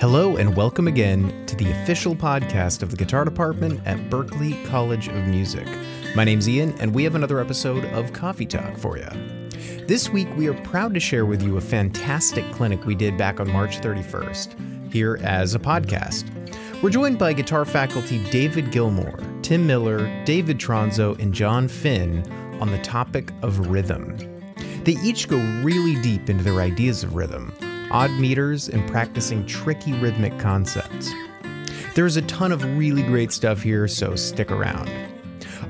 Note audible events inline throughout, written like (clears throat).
Hello, and welcome again to the official podcast of the guitar department at Berklee College of Music. My name's Ian, and we have another episode of Coffee Talk for you. This week, we are proud to share with you a fantastic clinic we did back on March 31st, here as a podcast. We're joined by guitar faculty David Gilmore, Tim Miller, David Tronzo, and John Finn on the topic of rhythm. They each go really deep into their ideas of rhythm, odd meters, and practicing tricky rhythmic concepts. There's a ton of really great stuff here, so stick around.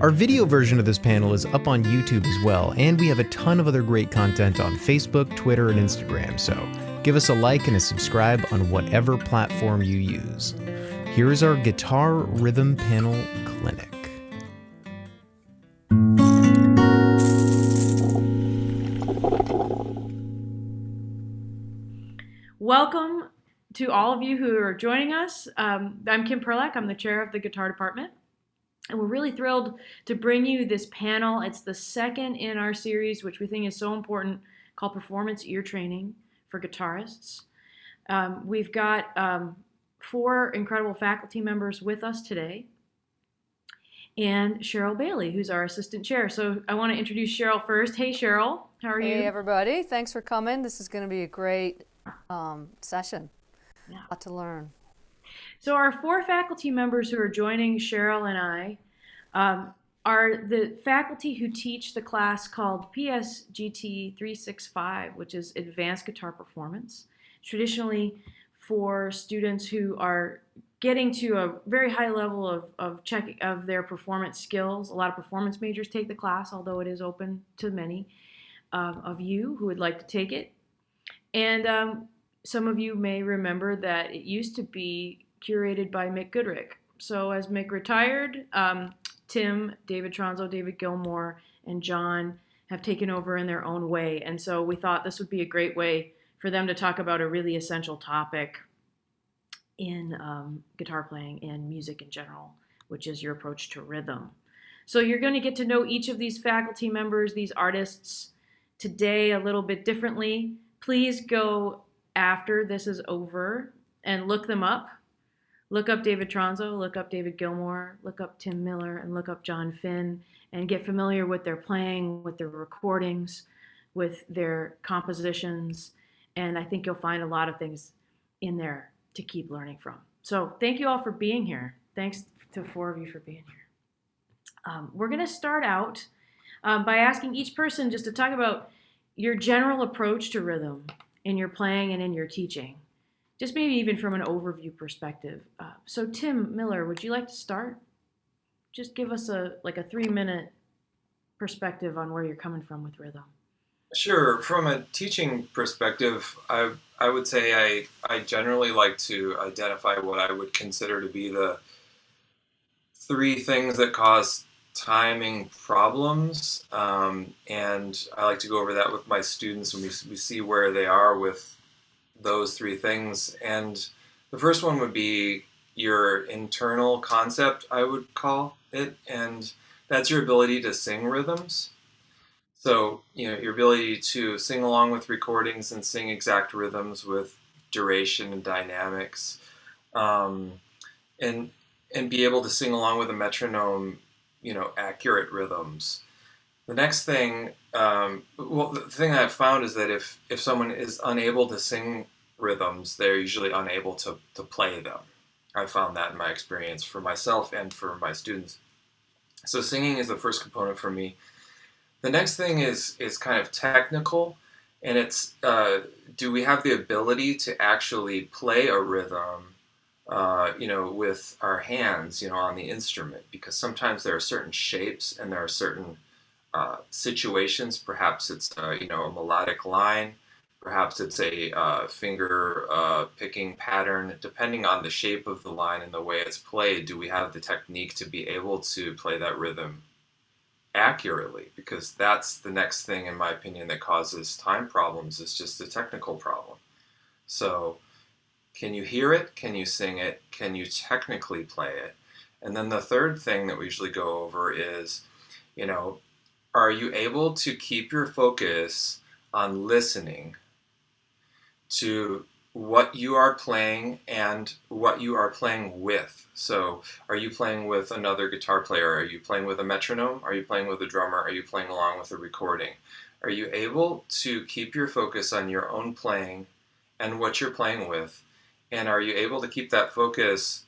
Our video version of this panel is up on YouTube as well, and we have a ton of other great content on Facebook, Twitter, and Instagram, so give us a like and a subscribe on whatever platform you use. Here is our Guitar Rhythm Panel Clinic. Welcome to all of you who are joining us. Um, I'm Kim Perlak. I'm the chair of the guitar department. And we're really thrilled to bring you this panel. It's the second in our series, which we think is so important, called Performance Ear Training for Guitarists. Um, we've got um, four incredible faculty members with us today, and Cheryl Bailey, who's our assistant chair. So I want to introduce Cheryl first. Hey, Cheryl, how are you? Hey, everybody. Thanks for coming. This is going to be a great um, session. Yeah. A lot to learn. So our four faculty members who are joining Cheryl and I um, are the faculty who teach the class called PSGT 365, which is Advanced Guitar Performance. Traditionally, for students who are getting to a very high level of, of checking of their performance skills. A lot of performance majors take the class, although it is open to many um, of you who would like to take it. And um, some of you may remember that it used to be curated by Mick Goodrick. So as Mick retired, um, Tim, David Tronzo, David Gilmore, and John have taken over in their own way. And so we thought this would be a great way for them to talk about a really essential topic in um, guitar playing and music in general, which is your approach to rhythm. So you're going to get to know each of these faculty members, these artists, today a little bit differently. Please go after this is over and look them up. Look up David Tronzo, look up David Gilmore, look up Tim Miller, and look up John Finn, and get familiar with their playing, with their recordings, with their compositions. And I think you'll find a lot of things in there to keep learning from. So thank you all for being here. Thanks to four of you for being here. Um, we're going to start out um, by asking each person just to talk about your general approach to rhythm in your playing and in your teaching, just maybe even from an overview perspective. Uh, so Tim Miller, would you like to start? Just give us a like a three minute perspective on where you're coming from with rhythm. Sure. From a teaching perspective, I I would say I I generally like to identify what I would consider to be the three things that cause timing problems, um, and I like to go over that with my students, and we we see where they are with those three things. And the first one would be your internal concept, I would call it, and that's your ability to sing rhythms. So, you know, your ability to sing along with recordings and sing exact rhythms with duration and dynamics, um, and and be able to sing along with a metronome, you know, accurate rhythms. The next thing, um, well, the thing I've found is that if if someone is unable to sing rhythms, they're usually unable to to play them. I found that in my experience for myself and for my students. So singing is the first component for me. The next thing is is kind of technical, and it's uh, do we have the ability to actually play a rhythm, uh, you know, with our hands, you know, on the instrument? Because sometimes there are certain shapes and there are certain uh, situations. Perhaps it's uh, you know a melodic line, perhaps it's a uh, finger uh, picking pattern. Depending on the shape of the line and the way it's played, do we have the technique to be able to play that rhythm accurately because that's the next thing in my opinion that causes time problems is just a technical problem so can you hear it can you sing it can you technically play it and then the third thing that we usually go over is you know are you able to keep your focus on listening to what you are playing and what you are playing with. So, are you playing with another guitar player? Are you playing with a metronome? Are you playing with a drummer? Are you playing along with a recording? Are you able to keep your focus on your own playing and what you're playing with? And are you able to keep that focus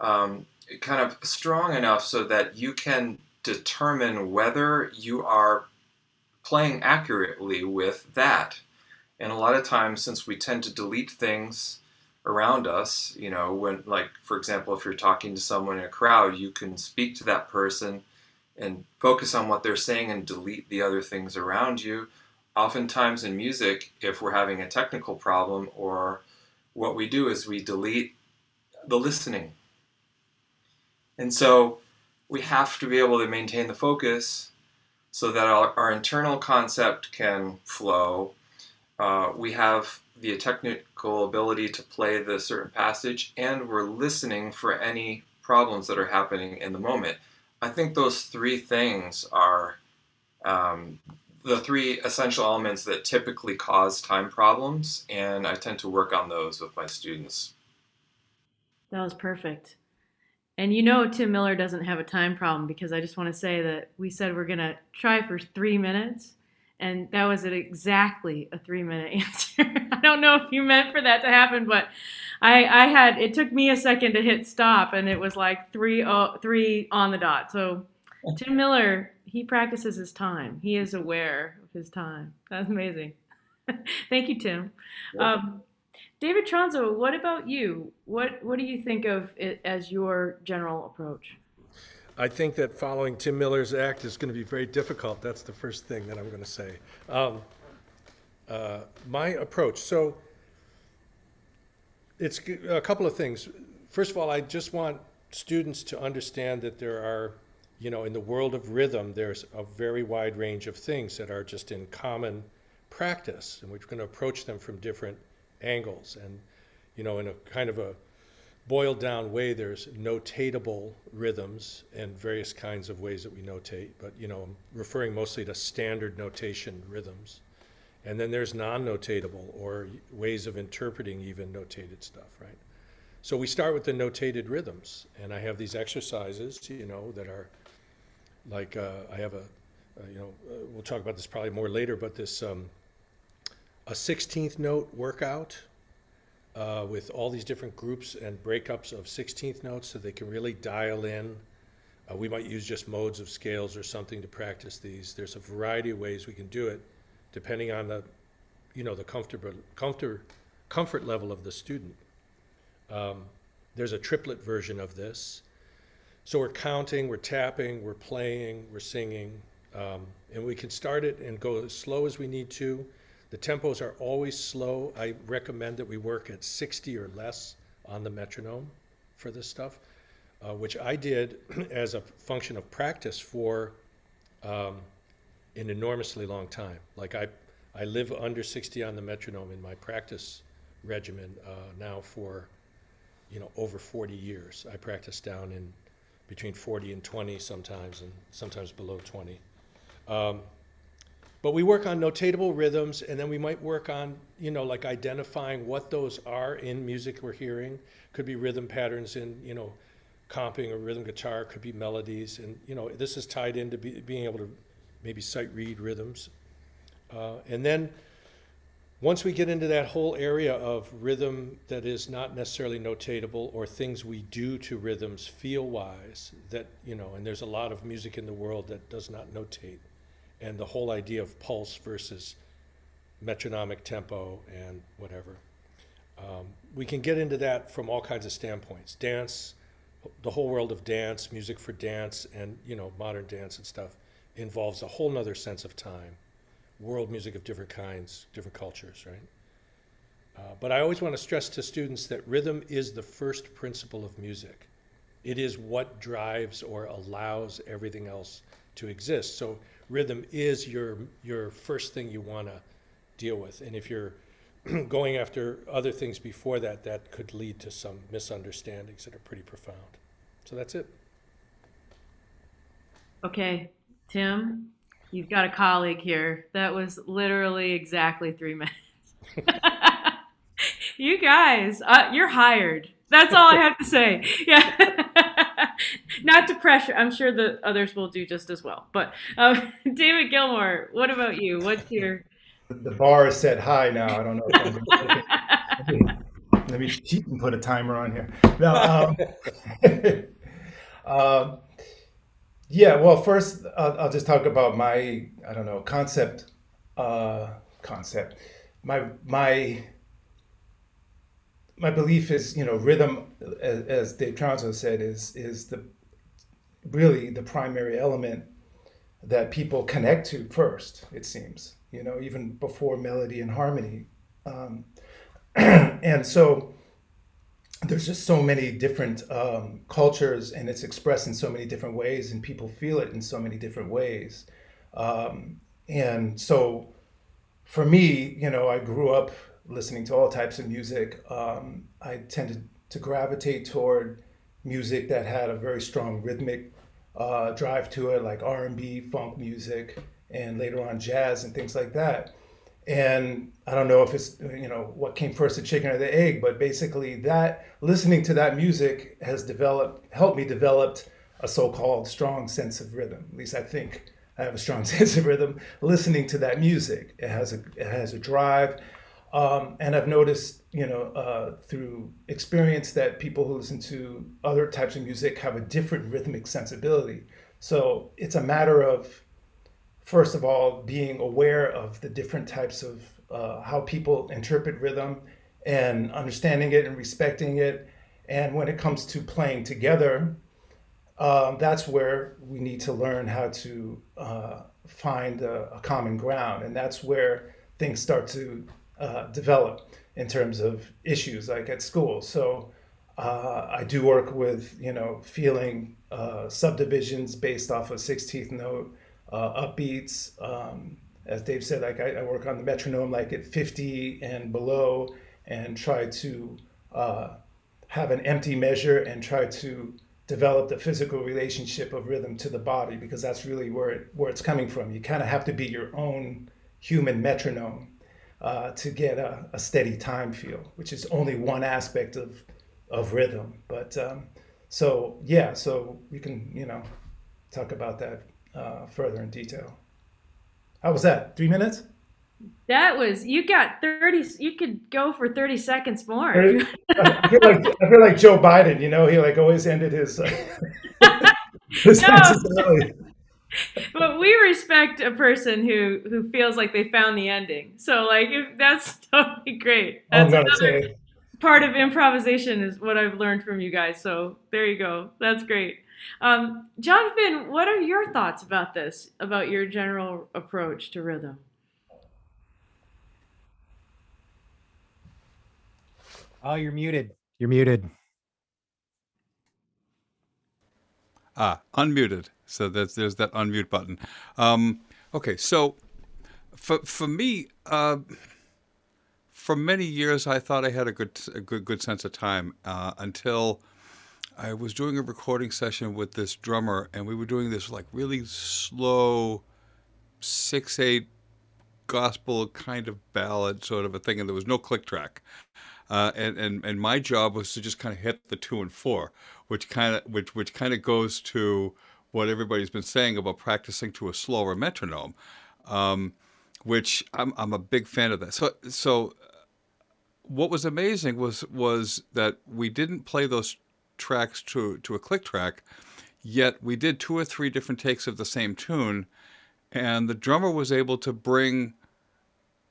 um, kind of strong enough so that you can determine whether you are playing accurately with that? And a lot of times, since we tend to delete things around us, you know, when, like, for example, if you're talking to someone in a crowd, you can speak to that person and focus on what they're saying and delete the other things around you. Oftentimes in music, if we're having a technical problem, or what we do is we delete the listening. And so we have to be able to maintain the focus so that our, our internal concept can flow uh, we have the technical ability to play the certain passage, and we're listening for any problems that are happening in the moment. I think those three things are um, the three essential elements that typically cause time problems, and I tend to work on those with my students. That was perfect. And you know, Tim Miller doesn't have a time problem because I just want to say that we said we're going to try for three minutes and that was exactly a three minute (laughs) answer. I don't know if you meant for that to happen, but I, I had it took me a second to hit stop, and it was like three oh, three on the dot. So Tim Miller, he practices his time. He is aware of his time. That's amazing. (laughs) Thank you, Tim. Yeah. Um, David Tronzo, what about you? What what do you think of it as your general approach? I think that following Tim Miller's act is going to be very difficult. That's the first thing that I'm going to say. Um, uh, my approach. So it's a couple of things. First of all, I just want students to understand that there are, you know, in the world of rhythm, there's a very wide range of things that are just in common practice, and we're going to approach them from different angles. And, you know, in a kind of a boiled down way, there's notatable rhythms and various kinds of ways that we notate, but you know, I'm referring mostly to standard notation rhythms. And then there's non-notatable or ways of interpreting even notated stuff, right? So we start with the notated rhythms, and I have these exercises, you know, that are like uh, I have a, uh, you know, uh, we'll talk about this probably more later, but this um, a 16th note workout uh, with all these different groups and breakups of 16th notes so they can really dial in. Uh, we might use just modes of scales or something to practice these. There's a variety of ways we can do it depending on the, you know, the comfortable, comfort, comfort level of the student. Um, there's a triplet version of this. So we're counting, we're tapping, we're playing, we're singing, um, and we can start it and go as slow as we need to the tempos are always slow. I recommend that we work at 60 or less on the metronome for this stuff, uh, which I did (clears throat) as a function of practice for um, an enormously long time. Like I, I live under 60 on the metronome in my practice regimen uh, now for, you know, over 40 years. I practice down in between 40 and 20 sometimes, and sometimes below 20. Um, but we work on notatable rhythms, and then we might work on, you know, like identifying what those are in music we're hearing. Could be rhythm patterns in, you know, comping or rhythm guitar. Could be melodies, and you know, this is tied into be, being able to maybe sight read rhythms. Uh, and then once we get into that whole area of rhythm that is not necessarily notatable or things we do to rhythms feel wise, that, you know, and there's a lot of music in the world that does not notate and the whole idea of pulse versus metronomic tempo and whatever. Um, we can get into that from all kinds of standpoints. Dance, the whole world of dance, music for dance, and you know modern dance and stuff involves a whole nother sense of time. World music of different kinds, different cultures, right? Uh, but I always want to stress to students that rhythm is the first principle of music. It is what drives or allows everything else to exist. So rhythm is your your first thing you want to deal with. And if you're (clears throat) going after other things before that, that could lead to some misunderstandings that are pretty profound. So that's it. Okay, Tim, you've got a colleague here. That was literally exactly three minutes. (laughs) you guys, uh, you're hired. That's all I have to say. (laughs) Yeah. (laughs) Not to pressure. I'm sure the others will do just as well. But uh, David Gilmore, what about you? What's your. The bar is set high now. I don't know if I'm Let me cheat and put a timer on here. No, um, um, yeah, well, first I'll, just talk about my I don't know concept. Uh, concept. My my my belief is you know rhythm, as, as Dave Tronzo said, is is the really the primary element that people connect to first. It seems you know even before melody and harmony, um, (clears throat) and so there's just so many different um, cultures and it's expressed in so many different ways and people feel it in so many different ways. Um, and so for me you know i grew up listening to all types of music. Um, i tended to gravitate toward music that had a very strong rhythmic uh, drive to it like r&b funk music and later on jazz and things like that and I don't know if it's you know what came first, the chicken or the egg, but basically that listening to that music has developed helped me develop a so-called strong sense of rhythm. At least I think I have a strong (laughs) sense of rhythm listening to that music. It has a it has a drive, um, and I've noticed you know uh, through experience that people who listen to other types of music have a different rhythmic sensibility. So it's a matter of first of all, being aware of the different types of uh, how people interpret rhythm and understanding it and respecting it. And when it comes to playing together, um, that's where we need to learn how to uh, find a, a, common ground. And that's where things start to uh, develop in terms of issues like at school. So uh, I do work with, you know, feeling uh, subdivisions based off a 16th note uh, upbeats. Um, as Dave said, like I, I, work on the metronome like at 50 and below, and try to uh, have an empty measure and try to develop the physical relationship of rhythm to the body because that's really where it, where it's coming from. You kind of have to be your own human metronome uh, to get a, a, steady time feel, which is only one aspect of of rhythm. But um, so yeah, so we can you know talk about that uh, further in detail. How was that? Three minutes? That was you got thirty. You could go for thirty seconds more. (laughs) I, feel like, I feel like Joe Biden. You know, he like always ended his. Uh, (laughs) his no. but we respect a person who who feels like they found the ending. So like if, that's (laughs) totally great. That's say. part of improvisation is what I've learned from you guys. So there you go. That's great. Um, Jonathan, what are your thoughts about this, about your general approach to rhythm? Oh, you're muted. You're muted. Ah, unmuted. So there's there's that unmute button. Um, okay, so for for me, uh, for many years, I thought I had a good a good good sense of time uh, until I was doing a recording session with this drummer, and we were doing this like really slow, six eight gospel kind of ballad sort of a thing, and there was no click track. Uh, and, and and my job was to just kind of hit the two and four, which kind of which which kind of goes to what everybody's been saying about practicing to a slower metronome, um, which I'm I'm a big fan of that. So so what was amazing was was that we didn't play those tracks to to a click track, yet we did two or three different takes of the same tune, and the drummer was able to bring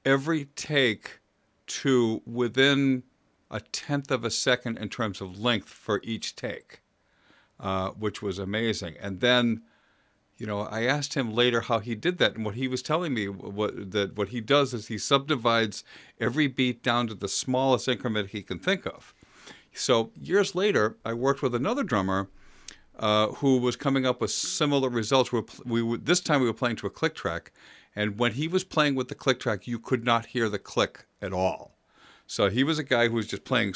every take to within a tenth of a second in terms of length for each take, uh, which was amazing. And then, you know, I asked him later how he did that, and what he was telling me what that what he does is he subdivides every beat down to the smallest increment he can think of. So years later, I worked with another drummer uh, who was coming up with similar results. We, we were, this time we were playing to a click track, and when he was playing with the click track, you could not hear the click at all. So he was a guy who was just playing,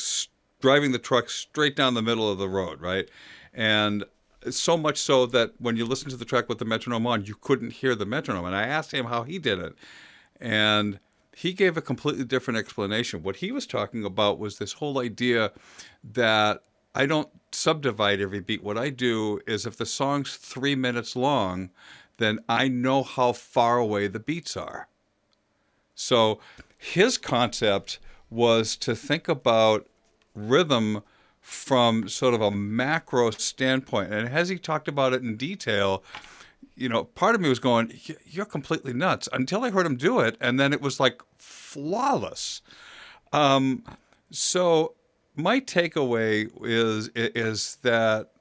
driving the truck straight down the middle of the road, right? And so much so that when you listen to the track with the metronome on, you couldn't hear the metronome. And I asked him how he did it, and he gave a completely different explanation. What he was talking about was this whole idea that I don't subdivide every beat. What I do is if the song's three minutes long, then I know how far away the beats are. So his concept was to think about rhythm from sort of a macro standpoint. And as he talked about it in detail, you know, part of me was going, "You're completely nuts." Until I heard him do it, and then it was like flawless. Um, so my takeaway is is that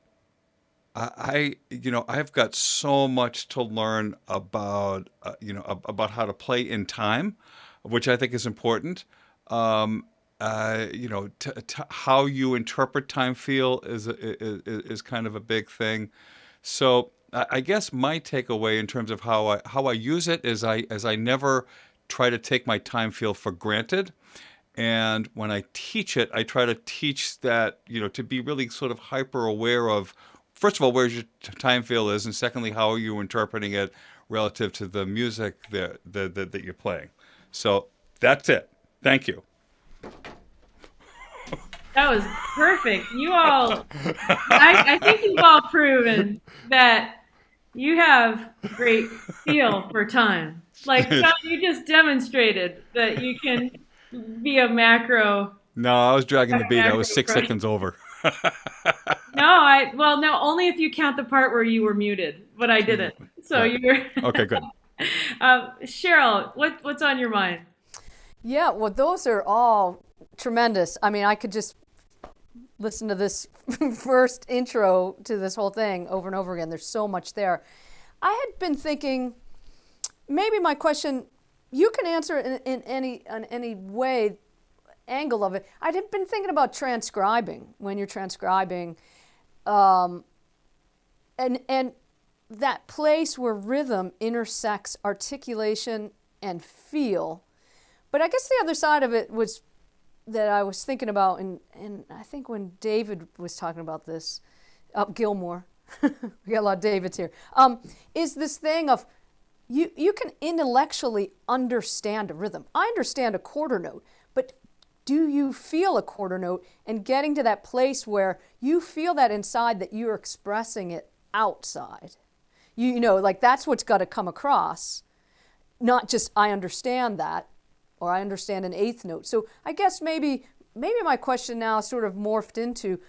I, you know, I've got so much to learn about, uh, you know, about how to play in time, which I think is important. Um, uh, you know, t- t- how you interpret time feel is, is is kind of a big thing. So I guess my takeaway in terms of how I how I use it is I as I never try to take my time feel for granted. And when I teach it, I try to teach that, you know, to be really sort of hyper aware of, first of all, where your time feel is, and secondly, how are you interpreting it relative to the music that, that, that, that you're playing. So that's it. Thank you. That was perfect. You all, I, I think you've all proven that you have great feel for time. Like (laughs) you just demonstrated that you can be a macro. No, I was dragging the beat. I was six seconds over. (laughs) no, I well, no, only if you count the part where you were muted, but I didn't. So you were (laughs) okay. Good. um, Cheryl, what what's on your mind? Yeah, well, those are all tremendous. I mean, I could just listen to this (laughs) first intro to this whole thing over and over again. There's so much there. I had been thinking maybe my question you can answer in, in any in any way angle of it. I'd been thinking about transcribing when you're transcribing, um, and and that place where rhythm intersects articulation and feel. But I guess the other side of it was that I was thinking about, and, and I think when David was talking about this, uh, Gilmore, (laughs) we got a lot of Davids here, um, is this thing of you, you can intellectually understand a rhythm. I understand a quarter note, but do you feel a quarter note and getting to that place where you feel that inside that you're expressing it outside? You, you know, like that's what's got to come across, not just I understand that or I understand an eighth note. So I guess maybe maybe my question now sort of morphed into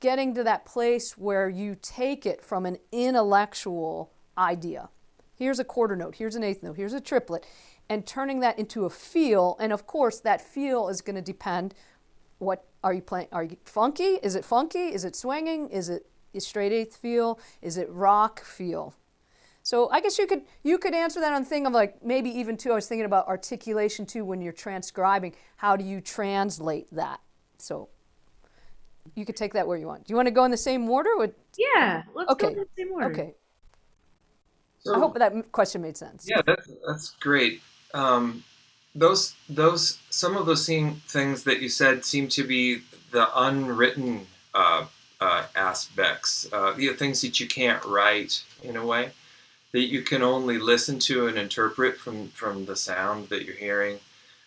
getting to that place where you take it from an intellectual idea. Here's a quarter note, here's an eighth note, here's a triplet, and turning that into a feel. And of course, that feel is going to depend what are you playing? Are you funky? Is it funky? Is it swinging? Is it a straight eighth feel? Is it rock feel? So I guess you could you could answer that on the thing of like maybe even too. I was thinking about articulation too when you're transcribing. How do you translate that? So you could take that where you want. Do you want to go in the same order? With, yeah, let's okay. go in the same order. Okay. So, I hope that question made sense. Yeah, that's that's great. Um, those those some of those same things that you said seem to be the unwritten uh, uh, aspects, uh, the things that you can't write in a way that you can only listen to and interpret from from the sound that you're hearing.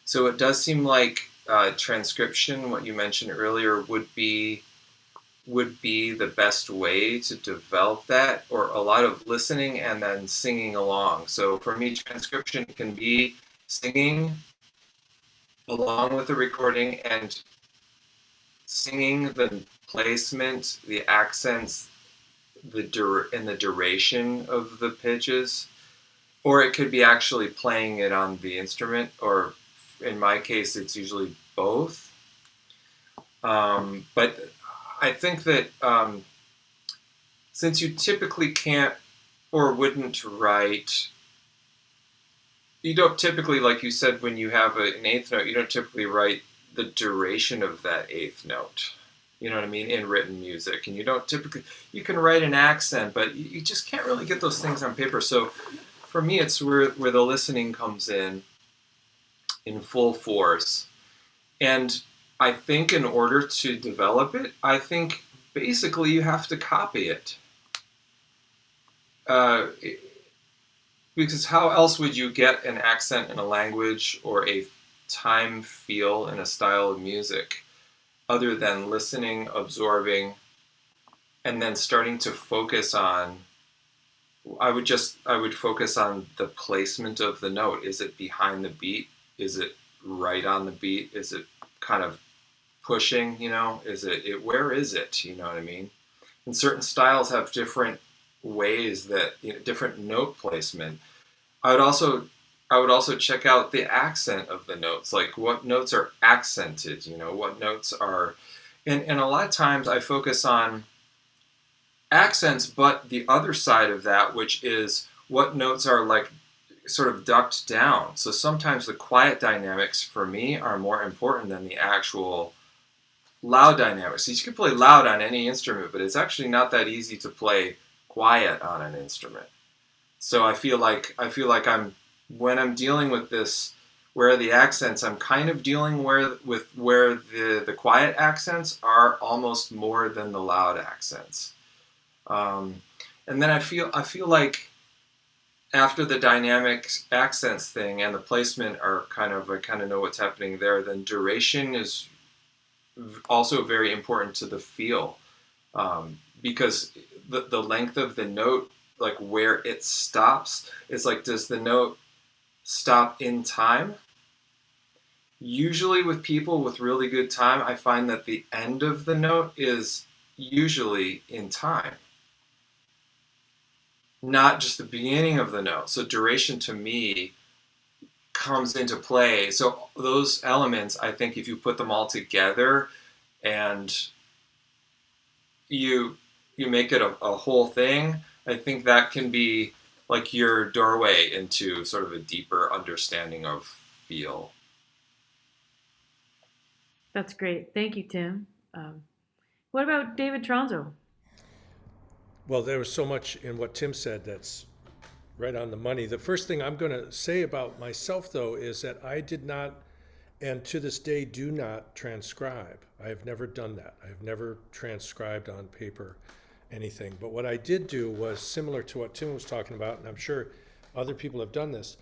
So it does seem like uh, transcription, what you mentioned earlier, would be would be the best way to develop that, or a lot of listening and then singing along. So for me, transcription can be singing along with the recording and singing the placement, the accents, the dur- and the duration of the pitches, or it could be actually playing it on the instrument, or in my case, it's usually both. Um, but I think that um, since you typically can't or wouldn't write, you don't typically, like you said, when you have an eighth note, you don't typically write the duration of that eighth note you know what I mean, in written music. And you don't typically, you can write an accent, but you just can't really get those things on paper. So for me, it's where, where the listening comes in in full force. And I think in order to develop it, I think basically you have to copy it. Uh, because how else would you get an accent in a language or a time feel in a style of music other than listening, absorbing, and then starting to focus on I would just I would focus on the placement of the note. Is it behind the beat? Is it right on the beat? Is it kind of pushing, you know? Is it, it where is it? You know what I mean? And certain styles have different ways that you know different note placement. I would also I would also check out the accent of the notes, like what notes are accented, you know, what notes are and, and a lot of times I focus on accents, but the other side of that, which is what notes are like sort of ducked down. So sometimes the quiet dynamics for me are more important than the actual loud dynamics. You can play loud on any instrument, but it's actually not that easy to play quiet on an instrument. So I feel like I feel like I'm when I'm dealing with this where the accents I'm kind of dealing where with where the the quiet accents are almost more than the loud accents. Um, and then I feel I feel like after the dynamics accents thing and the placement are kind of I kind of know what's happening there. Then duration is also very important to the feel um, because the the length of the note, like where it stops, is like does the note stop in time? Usually, with people with really good time, I find that the end of the note is usually in time not just the beginning of the note. So duration to me comes into play. So those elements, I think, if you put them all together and you you make it a, a whole thing, I think that can be like your doorway into sort of a deeper understanding of feel. That's great. Thank you, Tim. Um, what about David Tronzo? Well, there was so much in what Tim said that's right on the money. The first thing I'm going to say about myself, though, is that I did not, and to this day do not transcribe. I have never done that. I have never transcribed on paper anything. But what I did do was similar to what Tim was talking about, and I'm sure other people have done this,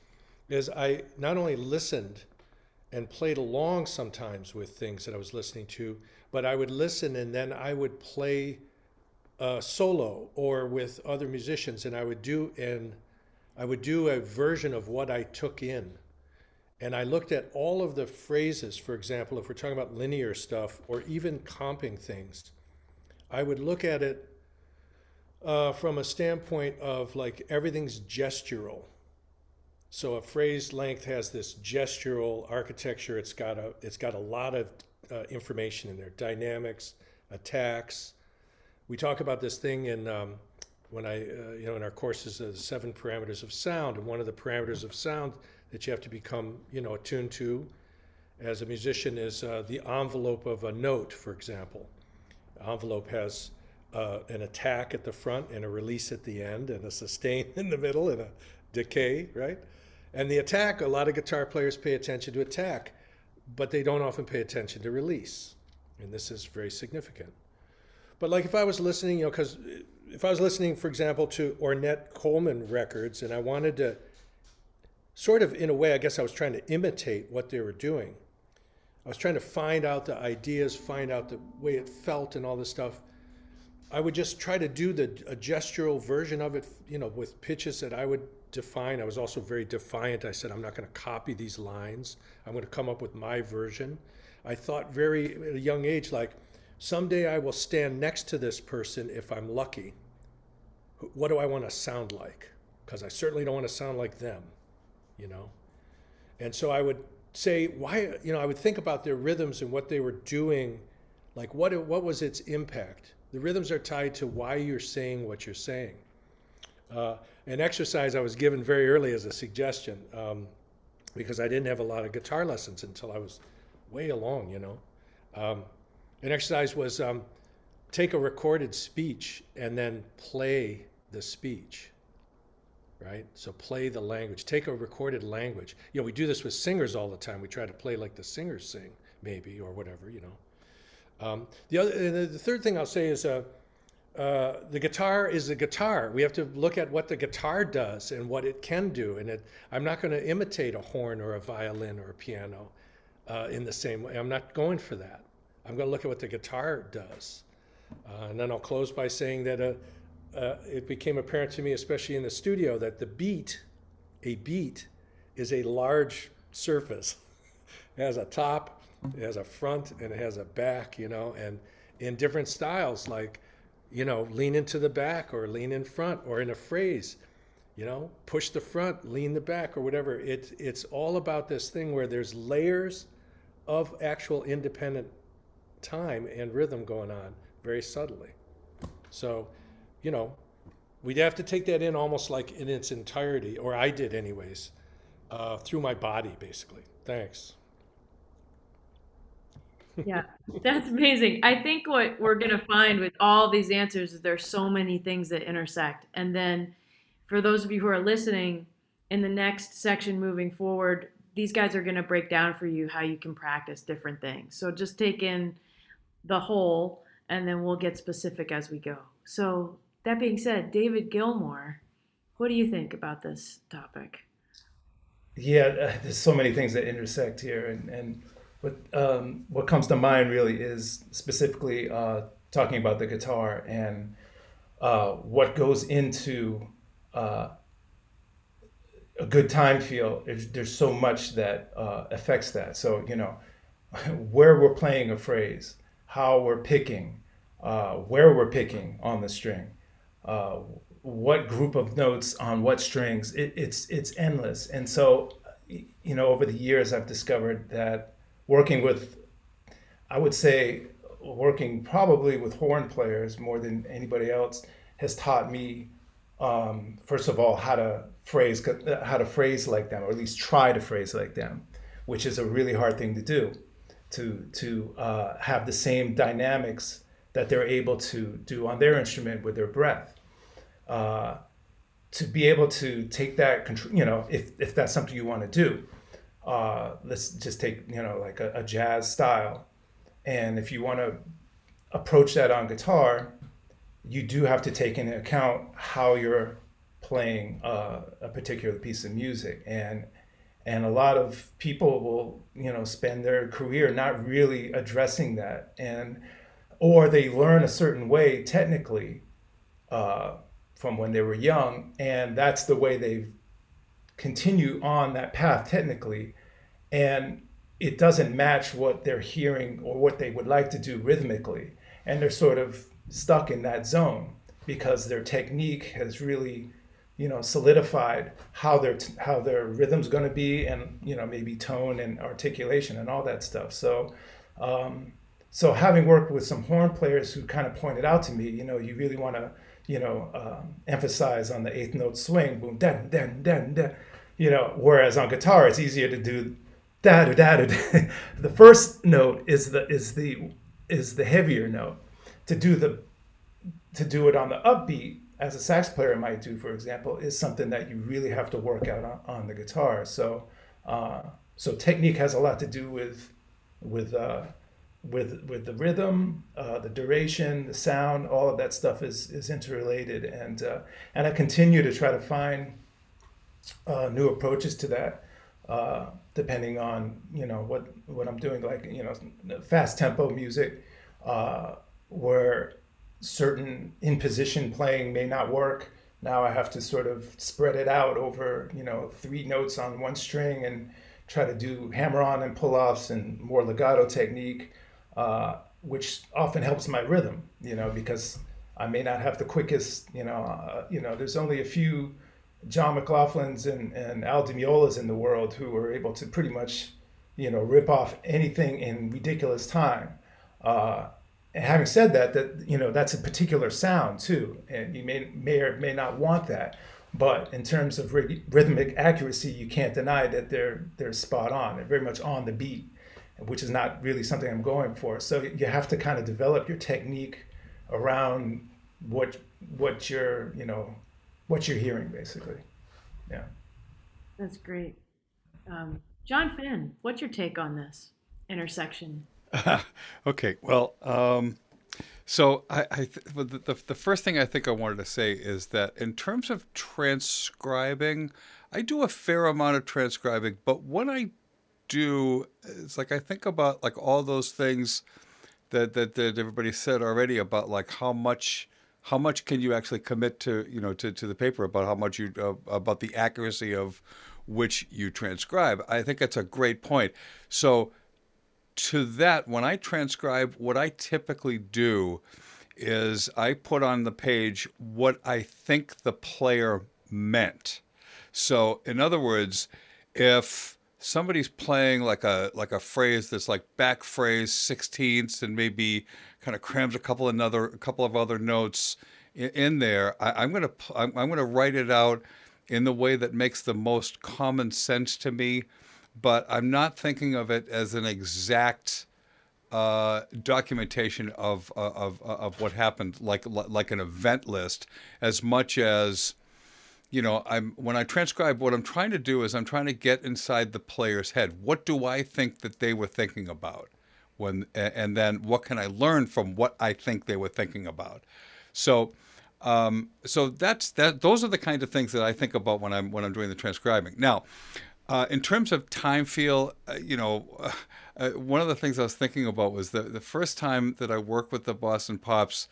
is I not only listened and played along sometimes with things that I was listening to, but I would listen and then I would play uh, solo or with other musicians, and I would do and I would do a version of what I took in. And I looked at all of the phrases, for example, if we're talking about linear stuff or even comping things, I would look at it uh, from a standpoint of like everything's gestural. So a phrase length has this gestural architecture. It's got a it's got a lot of uh, information in there, dynamics, attacks, we talk about this thing in um, when I, uh, you know, in our courses, the seven parameters of sound, and one of the parameters of sound that you have to become, you know, attuned to as a musician is uh, the envelope of a note, for example. envelope has uh, an attack at the front and a release at the end, and a sustain (laughs) in the middle, and a decay, right? And the attack, a lot of guitar players pay attention to attack, but they don't often pay attention to release. And this is very significant. But like if I was listening, you know, because if I was listening, for example, to Ornette Coleman records, and I wanted to sort of, in a way, I guess I was trying to imitate what they were doing. I was trying to find out the ideas, find out the way it felt, and all this stuff. I would just try to do the a gestural version of it, you know, with pitches that I would define. I was also very defiant. I said, I'm not going to copy these lines. I'm going to come up with my version. I thought very at a young age, like Someday I will stand next to this person if I'm lucky. What do I want to sound like? Because I certainly don't want to sound like them, you know? And so I would say, why, you know, I would think about their rhythms and what they were doing. Like, what, what was its impact? The rhythms are tied to why you're saying what you're saying. Uh, an exercise I was given very early as a suggestion um, because I didn't have a lot of guitar lessons until I was way along, you know. Um, an exercise was um, take a recorded speech and then play the speech right? So play the language. Take a recorded language. You know we do this with singers all the time. We try to play like the singers sing maybe or whatever you know um, the other the third thing i'll say is uh, uh, the guitar is the guitar. We have to look at what the guitar does and what it can do. And it, I'm not going to imitate a horn or a violin or a piano. uh, in the same way. I'm not going for that. I'm going to look at what the guitar does. Uh, and then I'll close by saying that uh, uh, it became apparent to me, especially in the studio, that the beat, a beat, is a large surface. (laughs) it has a top, it has a front, and it has a back, you know, and in different styles, like, you know, lean into the back or lean in front or in a phrase, you know, push the front, lean the back or whatever. It, it's all about this thing where there's layers of actual independent time and rhythm going on very subtly. So, you know, we'd have to take that in almost like in its entirety, or I did anyways, uh, through my body, basically. Thanks. Yeah, that's amazing. I think what we're going to find with all these answers is there's so many things that intersect. And then for those of you who are listening, in the next section moving forward, these guys are going to break down for you how you can practice different things. So just take in the whole and then we'll get specific as we go. So that being said, David Gilmore, what do you think about this topic? Yeah, uh, there's so many things that intersect here, and and what um, what comes to mind really is specifically uh, talking about the guitar and uh, what goes into uh, a good time feel. There's, there's so much that uh, affects that. So you know, (laughs) where we're playing a phrase, how we're picking, uh, where we're picking on the string uh, what group of notes on what strings. It, it's it's endless. And so, you know, over the years, I've discovered that working with, I would say, working probably with horn players more than anybody else has taught me, um, first of all, how to phrase how to phrase like them, or at least try to phrase like them, which is a really hard thing to do, to to uh, have the same dynamics that they're able to do on their instrument with their breath. Uh, to be able to take that control, you know, if, if that's something you want to do, uh, let's just take, you know, like a, a jazz style. And if you want to approach that on guitar, you do have to take into account how you're playing uh, a particular piece of music. And and a lot of people will, you know, spend their career not really addressing that. And or they learn a certain way technically uh, from when they were young, and that's the way they continue on that path technically, and it doesn't match what they're hearing or what they would like to do rhythmically, and they're sort of stuck in that zone because their technique has really you know solidified how their how their rhythm's going to be and you know maybe tone and articulation and all that stuff. So um, so having worked with some horn players who kind of pointed out to me, you know, you really want to, you know, um, emphasize on the eighth note swing, boom, dan, dan, dan, dan, you know, whereas on guitar it's easier to do da da da da. the first note is the is the is the heavier note. To do the to do it on the upbeat, as a sax player might do, for example, is something that you really have to work out on, on the guitar. So uh, so technique has a lot to do with with uh, with with the rhythm, uh, the duration, the sound, all of that stuff is is interrelated, and uh, and I continue to try to find uh, new approaches to that, uh, depending on you know what what I'm doing, like you know fast tempo music, uh, where certain in position playing may not work. Now I have to sort of spread it out over you know three notes on one string and try to do hammer on and pull offs and more legato technique uh, which often helps my rhythm, you know, because I may not have the quickest, you know, uh, you know, there's only a few John McLaughlin's and, and Al Meola's in the world who are able to pretty much, you know, rip off anything in ridiculous time. Uh, and having said that, that you know that's a particular sound too, and you may may or may not want that. But in terms of rhythmic accuracy, you can't deny that they're they're spot on. They're very much on the beat which is not really something I'm going for. So you have to kind of develop your technique around what what you're you know what you're hearing basically. Yeah. That's great. Um, John Finn, what's your take on this intersection? (laughs) okay, well, um, so I, I th- the, the first thing I think I wanted to say is that in terms of transcribing, I do a fair amount of transcribing, but when I do it's like I think about like all those things that that, that everybody said already about like how much how much can you actually commit to you know to, to the paper about how much you uh, about the accuracy of which you transcribe. I think that's a great point. So to that, when I transcribe, what I typically do is I put on the page what I think the player meant. So, in other words, if somebody's playing like a like a phrase that's like back phrase sixteenths and maybe kind of crams a couple another a couple of other notes in, in there, I, am gonna I'm, I'm gonna write it out in the way that makes the most common sense to me, but I'm not thinking of it as an exact uh, documentation of, of of what happened, like like an event list, as much as you know. I'm when I transcribe, what I'm trying to do is I'm trying to get inside the player's head. What do I think that they were thinking about when, and then what can I learn from what I think they were thinking about? So. Um, so that's that. Those are the kind of things that I think about when I'm when I'm doing the transcribing. Now, uh, in terms of time feel, uh, you know, uh, one of the things I was thinking about was the the first time that I worked with the Boston Pops.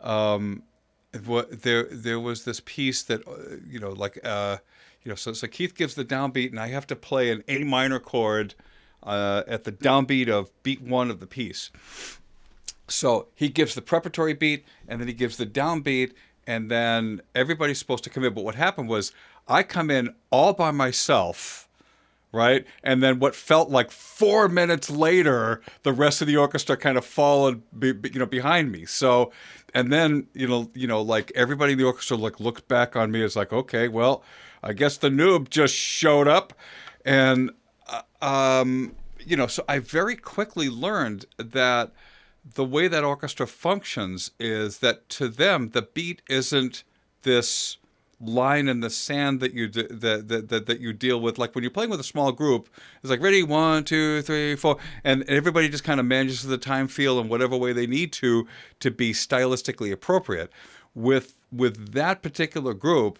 Um, what, there there was this piece that uh, you know like uh, you know so so Keith gives the downbeat and I have to play an A minor chord uh, at the downbeat of beat one of the piece. So he gives the preparatory beat and then he gives the downbeat and then everybody's supposed to come in. But what happened was I come in all by myself right? And then what felt like four minutes later, the rest of the orchestra kind of followed, be, you know, behind me. So, and then you know, you know, like everybody in the orchestra like looked back on me as like, okay, well, I guess the noob just showed up, and um, you know, so I very quickly learned that the way that orchestra functions is that to them the beat isn't this line in the sand that you that, that, that, that you deal with. Like when you're playing with a small group it's like ready? One two three four and everybody just kind of manages the time feel in whatever way they need to to be stylistically appropriate. With with that particular group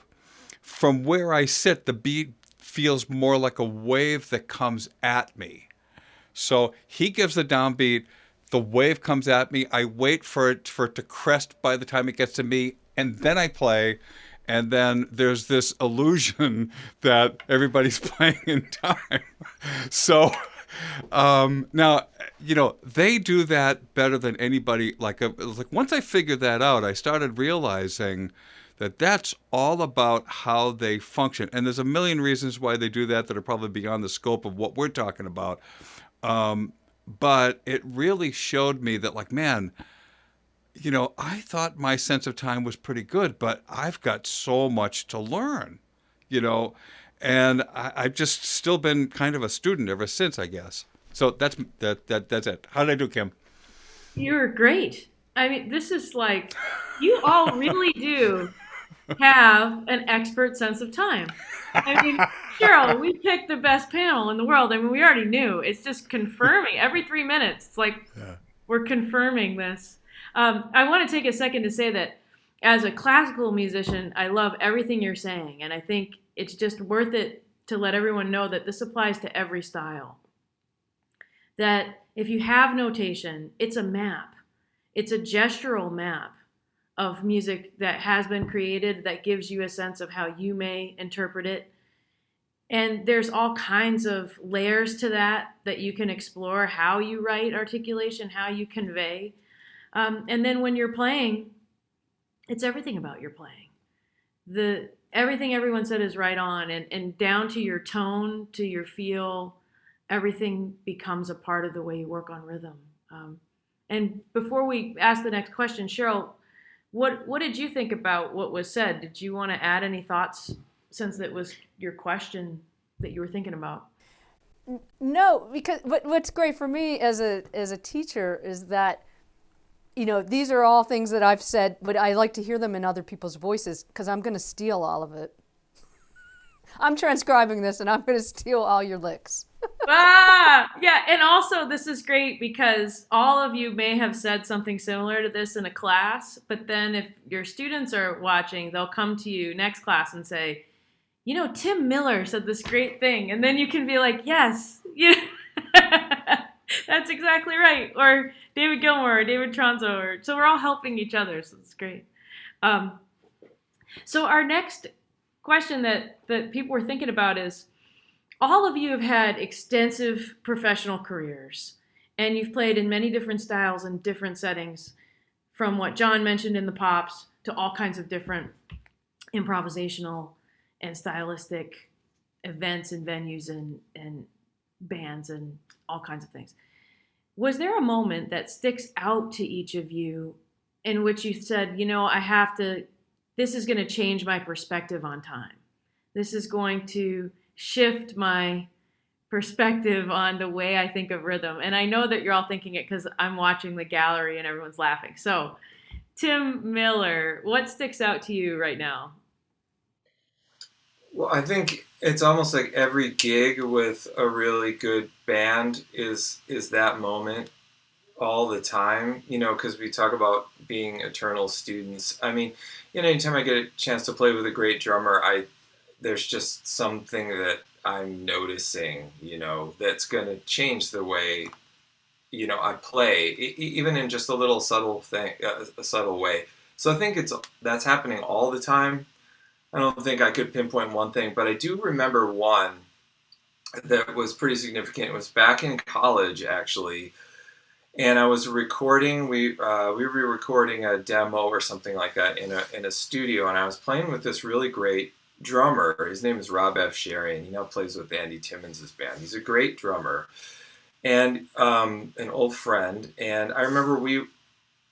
from where i sit the beat feels more like a wave that comes at me so he gives the downbeat the wave comes at me i wait for it for it to crest by the time it gets to me and then i play and then there's this illusion (laughs) that everybody's (laughs) playing in time. (laughs) so um, now, you know, they do that better than anybody. Like, uh, like once I figured that out, I started realizing that that's all about how they function. And there's a million reasons why they do that that are probably beyond the scope of what we're talking about. Um, but it really showed me that, like, man, you know, I thought my sense of time was pretty good, but I've got so much to learn, you know, and I, have just still been kind of a student ever since, I guess. So that's that, that that's it. How did I do, Kim? You're great. I mean, this is like you all really do have an expert sense of time. I mean, Cheryl, we picked the best panel in the world. I mean, we already knew. It's just confirming every three minutes. It's like yeah. we're confirming this. Um, I want to take a second to say that as a classical musician, I love everything you're saying, and I think it's just worth it to let everyone know that this applies to every style. That if you have notation, it's a map, it's a gestural map of music that has been created that gives you a sense of how you may interpret it. And there's all kinds of layers to that that you can explore how you write articulation, how you convey. Um, and then when you're playing, it's everything about your playing. The everything everyone said is right on, and, and down to your tone, to your feel, everything becomes a part of the way you work on rhythm. Um, and before we ask the next question, Cheryl, what what did you think about what was said? Did you want to add any thoughts since that was your question that you were thinking about? No, because what, what's great for me as a as a teacher is that you know, these are all things that I've said, but I like to hear them in other people's voices because I'm going to steal all of it. I'm transcribing this and I'm going to steal all your licks. (laughs) ah, yeah, and also this is great because all of you may have said something similar to this in a class, but then if your students are watching, they'll come to you next class and say, "You know, Tim Miller said this great thing." And then you can be like, "Yes." (laughs) You (laughs) That's exactly right. Or David Gilmore, or David Tronzo. Or, so we're all helping each other. So it's great. Um, so our next question that, that people were thinking about is all of you have had extensive professional careers and you've played in many different styles and different settings from what John mentioned in the pops to all kinds of different improvisational and stylistic events and venues and, and bands and all kinds of things. Was there a moment that sticks out to each of you in which you said, you know, I have to, this is going to change my perspective on time? This is going to shift my perspective on the way I think of rhythm. And I know that you're all thinking it because I'm watching the gallery and everyone's laughing. So, Tim Miller, what sticks out to you right now? Well, I think it's almost like every gig with a really good band is is that moment all the time, you know, because we talk about being eternal students. I mean, you know, anytime I get a chance to play with a great drummer, I there's just something that I'm noticing, you know, that's going to change the way, you know, I play, even in just a little subtle thing, uh, a subtle way. So I think it's that's happening all the time. I don't think I could pinpoint one thing, but I do remember one that was pretty significant. It was back in college, actually, and I was recording. We uh, we were recording a demo or something like that in a in a studio, and I was playing with this really great drummer. His name is Rob Avsharian, and He now plays with Andy Timmons' band. He's a great drummer and um, an old friend. And I remember we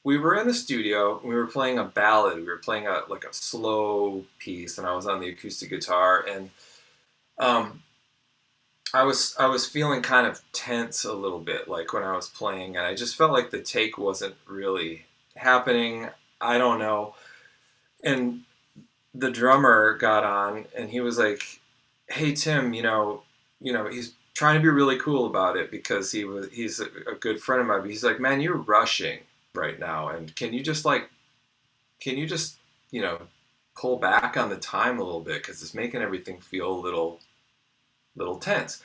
we were in the studio. We were playing a ballad. We were playing a like a slow piece, and I was on the acoustic guitar. And um, I was I was feeling kind of tense a little bit, like when I was playing, and I just felt like the take wasn't really happening. I don't know. And the drummer got on and he was like, "Hey Tim, you know, you know, he's trying to be really cool about it because he was he's a, good friend of mine. But he's like, man, you're rushing right now, and can you just like, can you just you know, pull back on the time a little bit because it's making everything feel a little, little tense."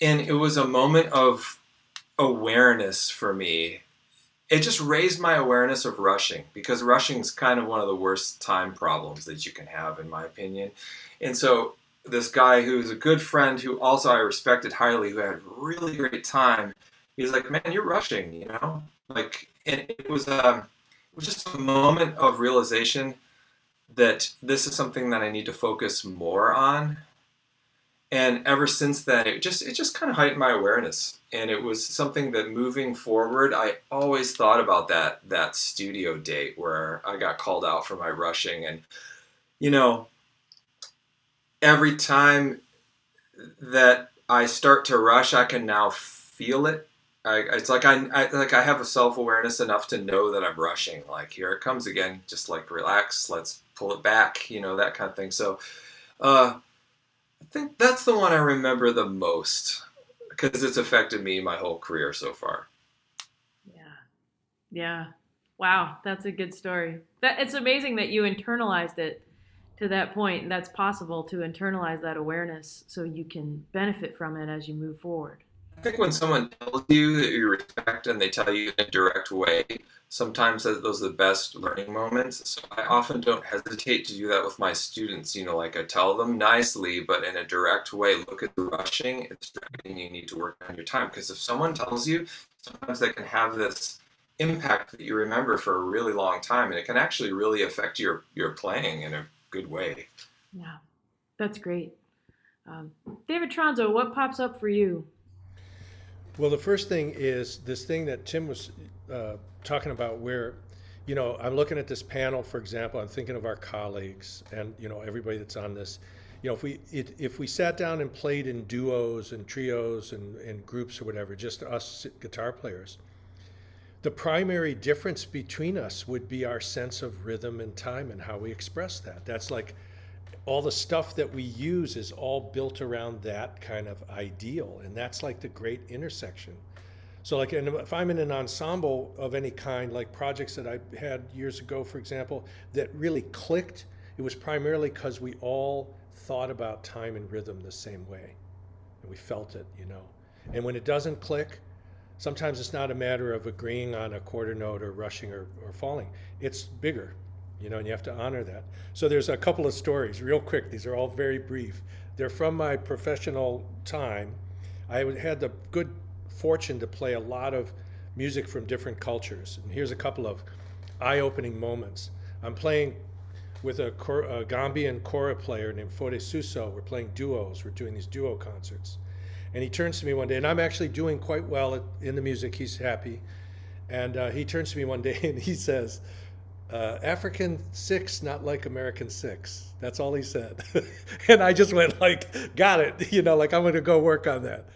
And it was a moment of awareness for me it just raised my awareness of rushing because rushing is kind of one of the worst time problems that you can have, in my opinion. And so, this guy who's a good friend, who also I respected highly, who had really great time, he's like, "Man, you're rushing," you know. Like, and it was um, it was just a moment of realization that this is something that I need to focus more on and ever since then it just it just kind of heightened my awareness and it was something that moving forward i always thought about that that studio date where i got called out for my rushing and you know every time that i start to rush i can now feel it I, it's like I, I like I have a self awareness enough to know that I'm rushing. Like here it comes again. Just like relax. Let's pull it back. You know that kind of thing. So, uh, think that's the one I remember the most because it's affected me my whole career so far. Yeah. Yeah. Wow, that's a good story. That it's amazing that you internalized it to that point. And that's possible to internalize that awareness so you can benefit from it as you move forward. I think when someone tells you that you respect and they tell you in a direct way, sometimes those are the best learning moments. So I often don't hesitate to do that with my students. You know, like I tell them nicely, but in a direct way, look at the rushing, it's distracting, you need to work on your time. Because if someone tells you, sometimes they can have this impact that you remember for a really long time and it can actually really affect your your playing in a good way. Yeah, that's great. Um, David Tronzo, what pops up for you? Well, the first thing is this thing that Tim was uh, talking about where you know i'm looking at this panel for example i'm thinking of our colleagues and you know everybody that's on this. You know if we it, if we sat down and played in duos and trios and, and groups or whatever just us guitar players the primary difference between us would be our sense of rhythm and time and how we express that. That's like all the stuff that we use is all built around that kind of ideal. And that's like the great intersection so like if I'm in an ensemble of any kind, like projects that I had years ago, for example, that really clicked, it was primarily because we all thought about time and rhythm the same way. And we felt it, you know. And when it doesn't click, sometimes it's not a matter of agreeing on a quarter note or rushing or, or falling. It's bigger, you know, and you have to honor that. So there's a couple of stories, real quick. These are all very brief. They're from my professional time. I had the good fortune to play a lot of music from different cultures. And here's a couple of eye opening moments. I'm playing with a, a Gambian kora player named Foday Suso. We're playing duos, we're doing these duo concerts. And he turns to me one day, and I'm actually doing quite well at, in the music, he's happy. And uh, he turns to me one (laughs) day and he says, uh, African six, not like American six. That's all he said. (laughs) and I just went like, got it. (laughs) You know, like I'm going to go work on that.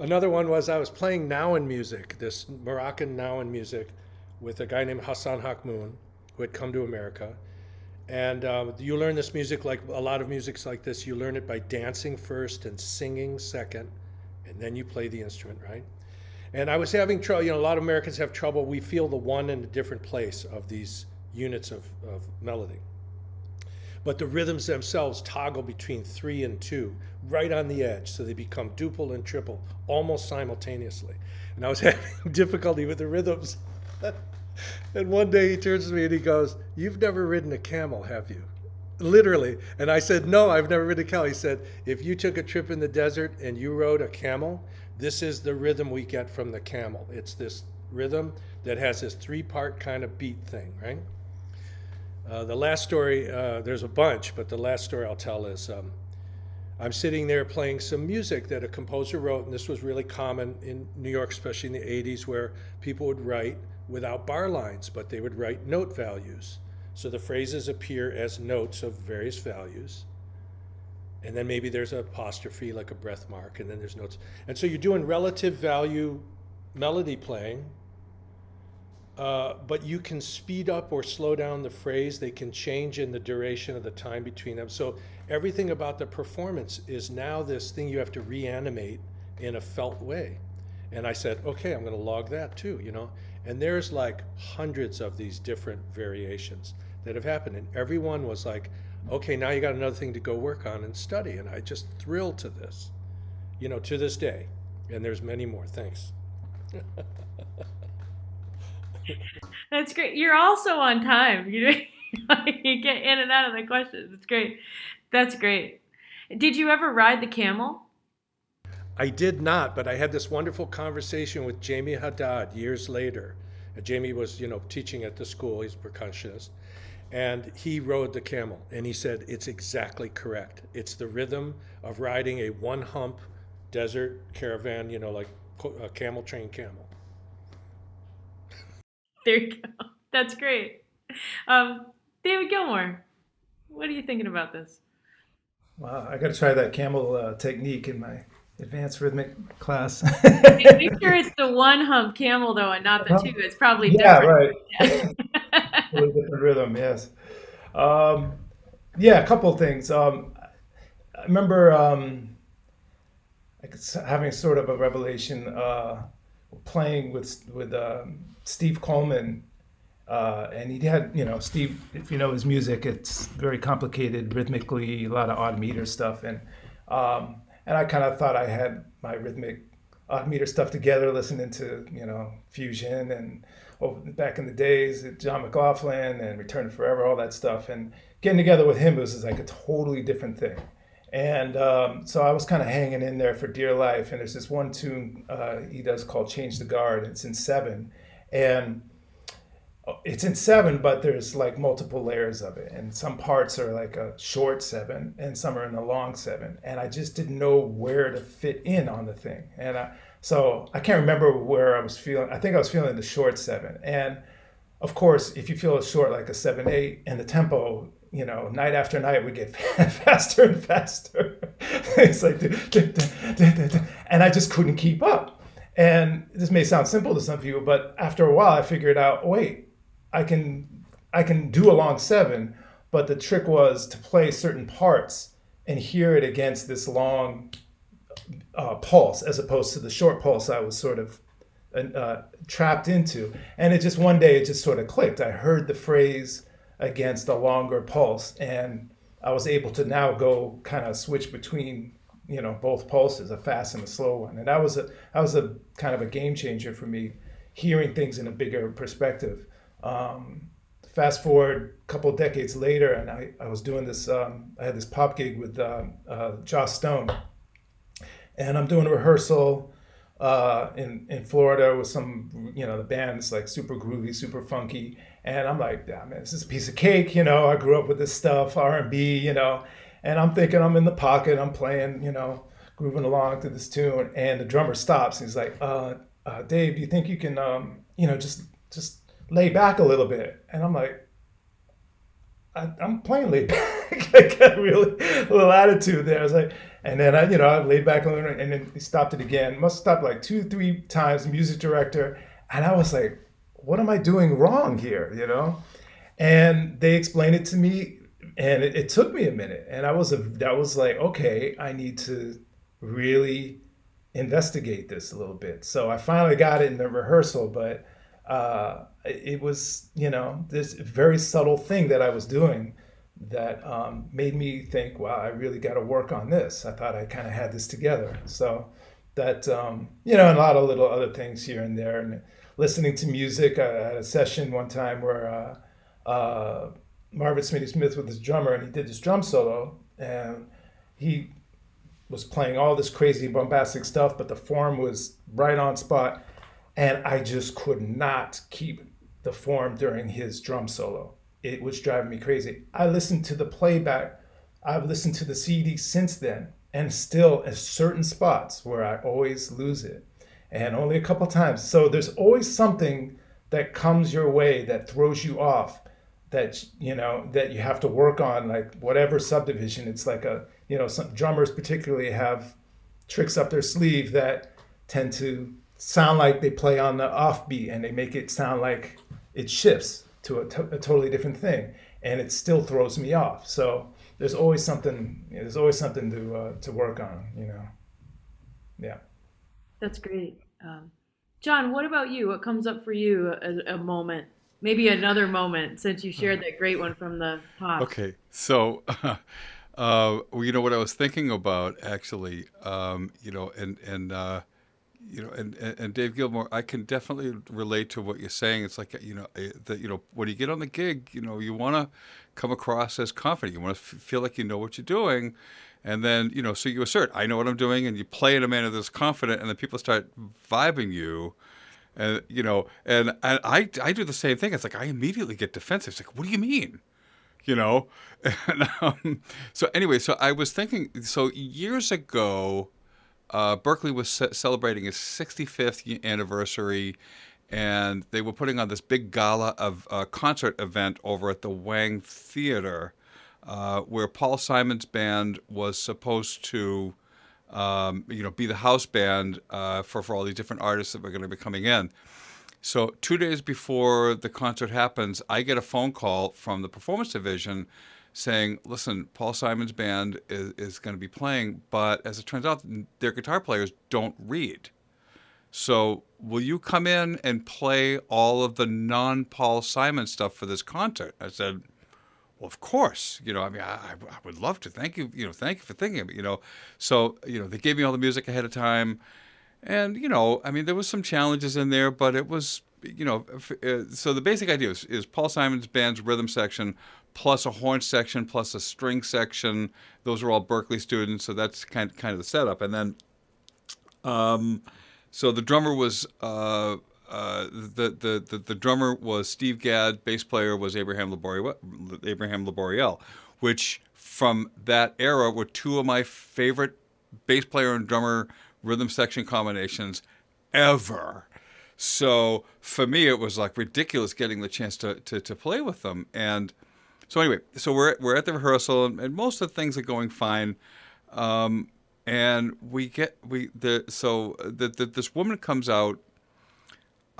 Another one was I was playing Gnawa music, this Moroccan Gnawa music, with a guy named Hassan Hakmoun, who had come to America. And um, you learn this music like a lot of music's like this. You learn it by dancing first and singing second, and then you play the instrument, right? And I was having trouble. You know, a lot of Americans have trouble. We feel the one in a different place of these units of, of melody. But the rhythms themselves toggle between three and two, right on the edge, so they become duple and triple almost simultaneously. And I was (laughs) having difficulty with the rhythms. (laughs) and one day he turns to me and he goes, You've never ridden a camel, have you? Literally. And I said, No, I've never ridden a camel. He said, If you took a trip in the desert and you rode a camel, this is the rhythm we get from the camel. It's this rhythm that has this three part kind of beat thing, right? Uh, the last story, uh, there's a bunch, but the last story I'll tell is um, I'm sitting there playing some music that a composer wrote, and this was really common in New York, especially in the 80s, where people would write without bar lines, but they would write note values. So the phrases appear as notes of various values. And then maybe there's an apostrophe, like a breath mark, and then there's notes. And so you're doing relative value melody playing uh, but you can speed up or slow down the phrase. They can change in the duration of the time between them. So everything about the performance is now this thing you have to reanimate in a felt way. And I said, okay, I'm going to log that too, you know. And there's like hundreds of these different variations that have happened, and everyone was like, okay, now you got another thing to go work on and study. And I just thrilled to this, you know, to this day. And there's many more. Thanks. (laughs) That's great. You're also on time. You (laughs) you get in and out of the questions. It's great. That's great. Did you ever ride the camel? I did not, but I had this wonderful conversation with Jamey Haddad years later. Jamey was, you know, teaching at the school. He's a percussionist. And he rode the camel, and he said it's exactly correct. It's the rhythm of riding a one hump desert caravan, you know, like a camel train camel. There you go. (laughs) That's great. Um, David Gilmore, what are you thinking about this? Wow, I got to try that camel uh, technique in my advanced rhythmic class. Make (laughs) sure it's the one hump camel though, and not the two. It's probably yeah, different. right. (laughs) Yeah. different rhythm, yes. Um, yeah, a couple of things. Um, I remember um, having sort of a revelation uh, playing with with um, Steve Coleman, uh, and he had, you know, Steve, if you know his music, it's very complicated rhythmically, a lot of odd meter stuff. And, um, and I kind of thought I had my rhythmic odd meter stuff together, listening to, you know, Fusion and back in the days, John McLaughlin and Return Forever, all that stuff. And getting together with him was like a totally different thing. And um, so I was kind of hanging in there for dear life. And there's this one tune uh, he does called Change the Guard. It's in seven and it's in seven, but there's like multiple layers of it, and some parts are like a short seven, and some are in a long seven, and I just didn't know where to fit in on the thing, and I, so I can't remember where I was feeling. I think I was feeling the short seven, and of course, if you feel a short like a seven eight, and the tempo, you know, night after night we get (laughs) faster and faster. (laughs) it's like, (laughs) and I just couldn't keep up. And this may sound simple to some people, but after a while, I figured out, wait, I can I can do a long seven, but the trick was to play certain parts and hear it against this long uh, pulse, as opposed to the short pulse I was sort of uh, trapped into. And it just one day it just sort of clicked. I heard the phrase against a longer pulse, and I was able to now go kind of switch between you know both pulses, a fast and a slow one, and that was a that was a kind of a game changer for me, hearing things in a bigger perspective. Um, fast forward a couple decades later, and I, I was doing this. Um, I had this pop gig with uh, uh, Joss Stone, and I'm doing a rehearsal uh, in in Florida with some, you know, the band's like super groovy, super funky, and I'm like, yeah, man, this is a piece of cake. You know, I grew up with this stuff, R and B, you know, and I'm thinking I'm in the pocket, I'm playing, you know, grooving along to this tune, and the drummer stops. he's like, uh, uh, Dave, do you think you can, um, you know, just just lay back a little bit? And I'm like, I, am playing laid (laughs) back. (laughs) I got really a little attitude there. I was like, and then I, you know, I laid back a little, and then he stopped it again. Must stop like two, three times. Music director, and I was like, what am I doing wrong here? You know, and they explained it to me, and it, it took me a minute, and I was a, that was like, okay, I need to really investigate this a little bit. So I finally got it in the rehearsal, but uh, it was, you know, this very subtle thing that I was doing that um, made me think, wow, I really got to work on this. I thought I kind of had this together. So that, um, you know, and a lot of little other things here and there. And listening to music, I had a session one time where uh, uh, Marvin Smitty Smith with his drummer, and he did this drum solo, and he was playing all this crazy bombastic stuff, but the form was right on spot. And I just could not keep the form during his drum solo it was driving me crazy. I listened to the playback. I've listened to the CD since then, and still at certain spots where I always lose it, and only a couple times. So there's always something that comes your way that throws you off, that you know that you have to work on. Like whatever subdivision, it's like a you know some drummers particularly have tricks up their sleeve that tend to sound like they play on the offbeat and they make it sound like it shifts to a, to- a totally different thing, and it still throws me off. So there's always something. There's always something to uh, to work on. You know. Yeah. That's great. Um, John, what about you? What comes up for you a, a moment? Maybe another moment since you shared that great one from the pop. Okay, so (laughs) uh, well, you know what I was thinking about actually, um, you know, and and uh, you know, and, and Dave Gilmore, I can definitely relate to what you're saying. It's like you know eh, that you know when you get on the gig, you know, you want to come across as confident. You want to f- feel like you know what you're doing, and then you know, so you assert, "I know what I'm doing," and you play in a manner that's confident, and then people start vibing you, and you know, and I I, I do the same thing. It's like I immediately get defensive. It's like, what do you mean? You know, (laughs) and, um, so anyway, so I was thinking, so years ago uh, Berklee was ce- celebrating its 65th anniversary, and they were putting on this big gala of uh, concert event over at the Wang Theater, uh, where Paul Simon's band was supposed to, um, you know, be the house band uh, for for all these different artists that were going to be coming in. So two days before the concert happens, I get a phone call from the performance division saying, listen, Paul Simon's band is, is going to be playing, but as it turns out, their guitar players don't read. So will you come in and play all of the non Paul Simon stuff for this concert? I said, well, of course. You know, I mean, I, I would love to. Thank you. You know, thank you for thinking of it. You know, so you know, they gave me all the music ahead of time, and you know, I mean, there was some challenges in there, but it was, you know, uh, so the basic idea is, is Paul Simon's band's rhythm section plus a horn section, plus a string section. Those are all Berklee students, so that's kind kind of the setup. And then, um, so the drummer was uh, uh, the, the, the the drummer was Steve Gadd. Bass player was Abraham Laboriel, Abraham Laboriel, which from that era were two of my favorite bass player and drummer rhythm section combinations ever. So for me, it was like ridiculous getting the chance to, to, to play with them. And so anyway, so we're we're at the rehearsal, and, and most of the things are going fine. Um, and we get we the so the, the this woman comes out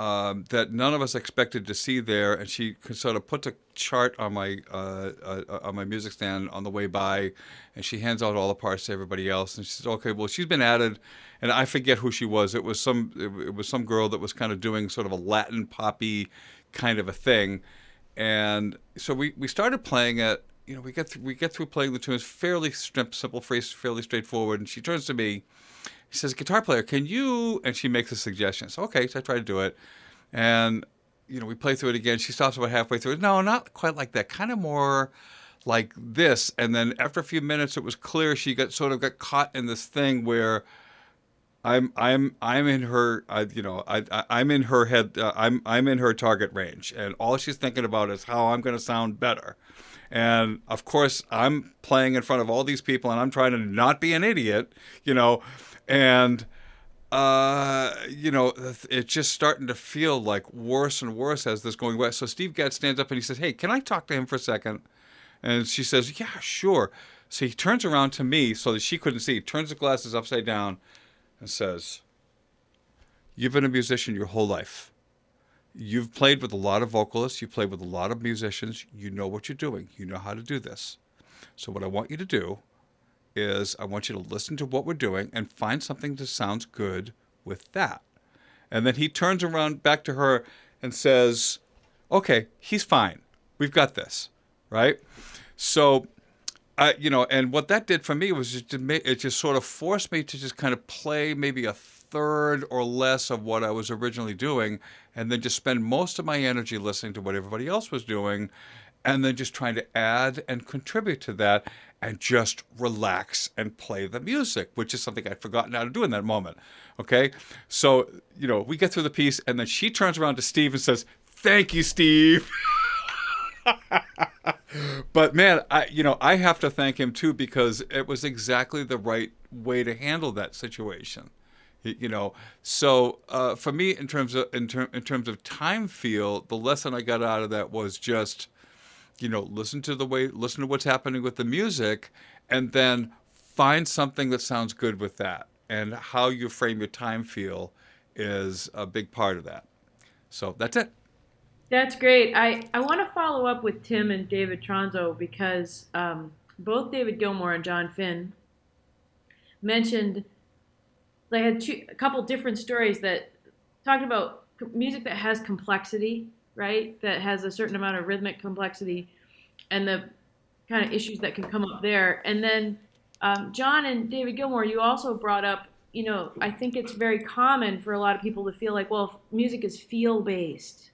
um, that none of us expected to see there, and she sort of puts a chart on my uh, uh, on my music stand on the way by, and she hands out all the parts to everybody else, and she says, "Okay, well, she's been added," and I forget who she was. It was some it, was some girl that was kind of doing sort of a Latin poppy kind of a thing, and so we, we started playing it you know, we get through, we get through playing the tunes fairly simple, fairly straightforward. And she turns to me, she says, "Guitar player, can you?" And she makes a suggestion. So okay, so I try to do it, and you know, we play through it again. She stops about halfway through. No, not quite like that. Kind of more like this. And then after a few minutes, it was clear she got sort of got caught in this thing where I'm I'm I'm in her I, you know I, I am in her head uh, I'm I'm in her target range and all she's thinking about is how I'm going to sound better. And of course, I'm playing in front of all these people and I'm trying to not be an idiot, you know, and uh, you know, it's just starting to feel like worse and worse as this going west. So Steve Gadd stands up and he says, "Hey, can I talk to him for a second? And she says, "Yeah, sure." So he turns around to me so that she couldn't see. He turns the glasses upside down and says, You've been a musician your whole life. You've played with a lot of vocalists, you've played with a lot of musicians, you know what you're doing, you know how to do this. So, what I want you to do is, I want you to listen to what we're doing and find something that sounds good with that. And then he turns around back to her and says, Okay, he's fine. We've got this, right? So I, you know, and what that did for me was it just sort of forced me to just kind of play maybe a third or less of what I was originally doing, and then just spend most of my energy listening to what everybody else was doing, and then just trying to add and contribute to that, and just relax and play the music, which is something I'd forgotten how to do in that moment. Okay, so you know, we get through the piece, and then she turns around to Steve and says, "Thank you, Steve." (laughs) but man, I you know I have to thank him too because it was exactly the right way to handle that situation. You know, so uh, for me, in terms of in, ter- in terms of time feel, the lesson I got out of that was just, you know, listen to the way, listen to what's happening with the music, and then find something that sounds good with that. And how you frame your time feel is a big part of that. So that's it. That's great. I, I want to follow up with Tim and David Tronzo because um, both David Gilmore and John Finn mentioned they had two, a couple different stories that talked about music that has complexity, right? That has a certain amount of rhythmic complexity and the kind of issues that can come up there. And then um, John and David Gilmore, you also brought up, you know, I think it's very common for a lot of people to feel like, well, music is feel based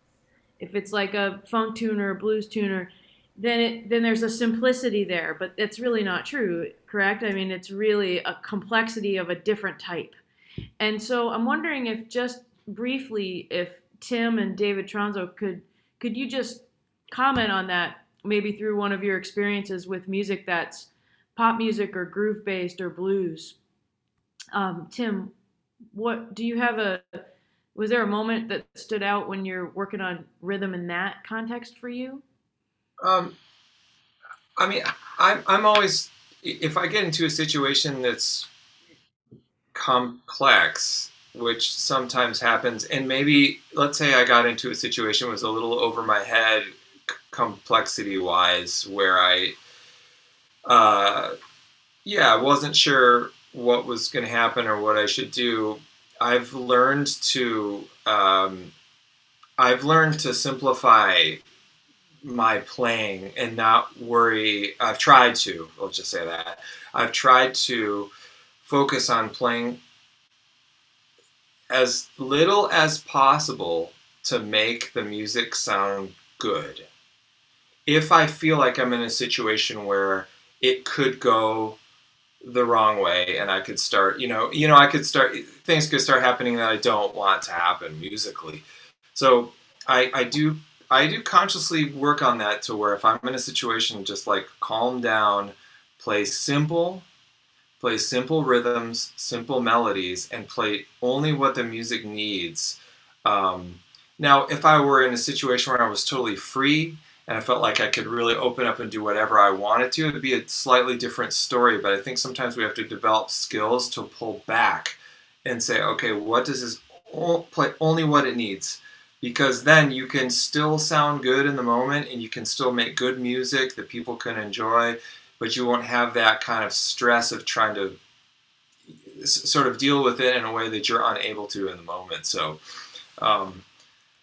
if it's like a funk tuner or blues tuner, then it then there's a simplicity there, but it's really not true, correct? I mean, it's really a complexity of a different type. And so I'm wondering if just briefly, if Tim and David Tronzo could could you just comment on that, maybe through one of your experiences with music that's pop music or groove based or blues. Um, Tim, what do you have a was there a moment that stood out when you're working on rhythm in that context for you? Um, I mean, I'm I'm always if I get into a situation that's complex, which sometimes happens, and maybe let's say I got into a situation was a little over my head complexity wise, where I, uh, yeah, wasn't sure what was going to happen or what I should do, I've learned to um, I've learned to simplify my playing and not worry. I've tried to. Let's just say that I've tried to focus on playing as little as possible to make the music sound good. If I feel like I'm in a situation where it could go the wrong way and I could start, you know, you know, I could start things could start happening that I don't want to happen musically. So I I do I do consciously work on that to where if I'm in a situation just like calm down, play simple, play simple rhythms, simple melodies, and play only what the music needs. Um, now, if I were in a situation where I was totally free and I felt like I could really open up and do whatever I wanted to, it'd be a slightly different story. But I think sometimes we have to develop skills to pull back and say, okay, what does this play only what it needs? Because then you can still sound good in the moment and you can still make good music that people can enjoy, but you won't have that kind of stress of trying to sort of deal with it in a way that you're unable to in the moment. So, um,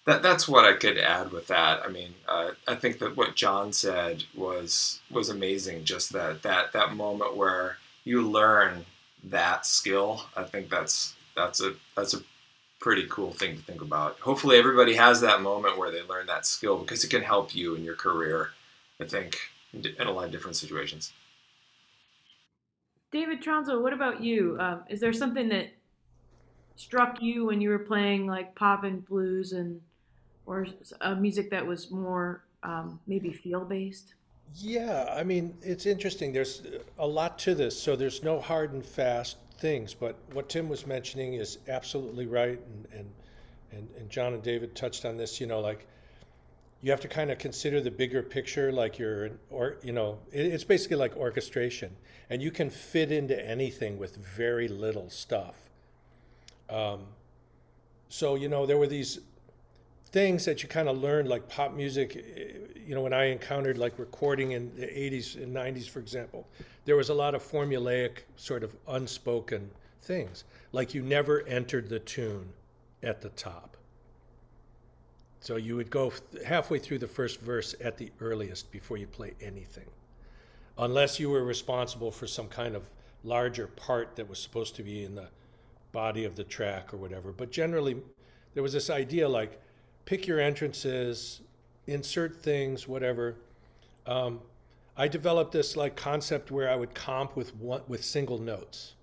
that that's what I could add with that. I mean, uh, I think that what John said was was amazing. Just that that that moment where you learn that skill. I think that's that's a that's a pretty cool thing to think about. Hopefully, everybody has that moment where they learn that skill because it can help you in your career. I think in a lot of different situations. David Tronzo, what about you? Uh, is there something that struck you when you were playing like pop and blues and or a music that was more um, maybe feel based? Yeah, I mean, it's interesting. There's a lot to this, so there's no hard and fast things. But what Tim was mentioning is absolutely right, and and and, and John and David touched on this. You know, like you have to kind of consider the bigger picture, like you're, or you know, it, it's basically like orchestration, and you can fit into anything with very little stuff. Um, so you know, there were these things that you kind of learned, like pop music. Eh, you know, when I encountered like recording in the 80s and 90s, for example, there was a lot of formulaic, sort of unspoken things. Like you never entered the tune at the top. So you would go halfway through the first verse at the earliest before you play anything, unless you were responsible for some kind of larger part that was supposed to be in the body of the track or whatever. But generally, there was this idea like pick your entrances, insert things, whatever. Um, I developed this like concept where I would comp with one, with single notes.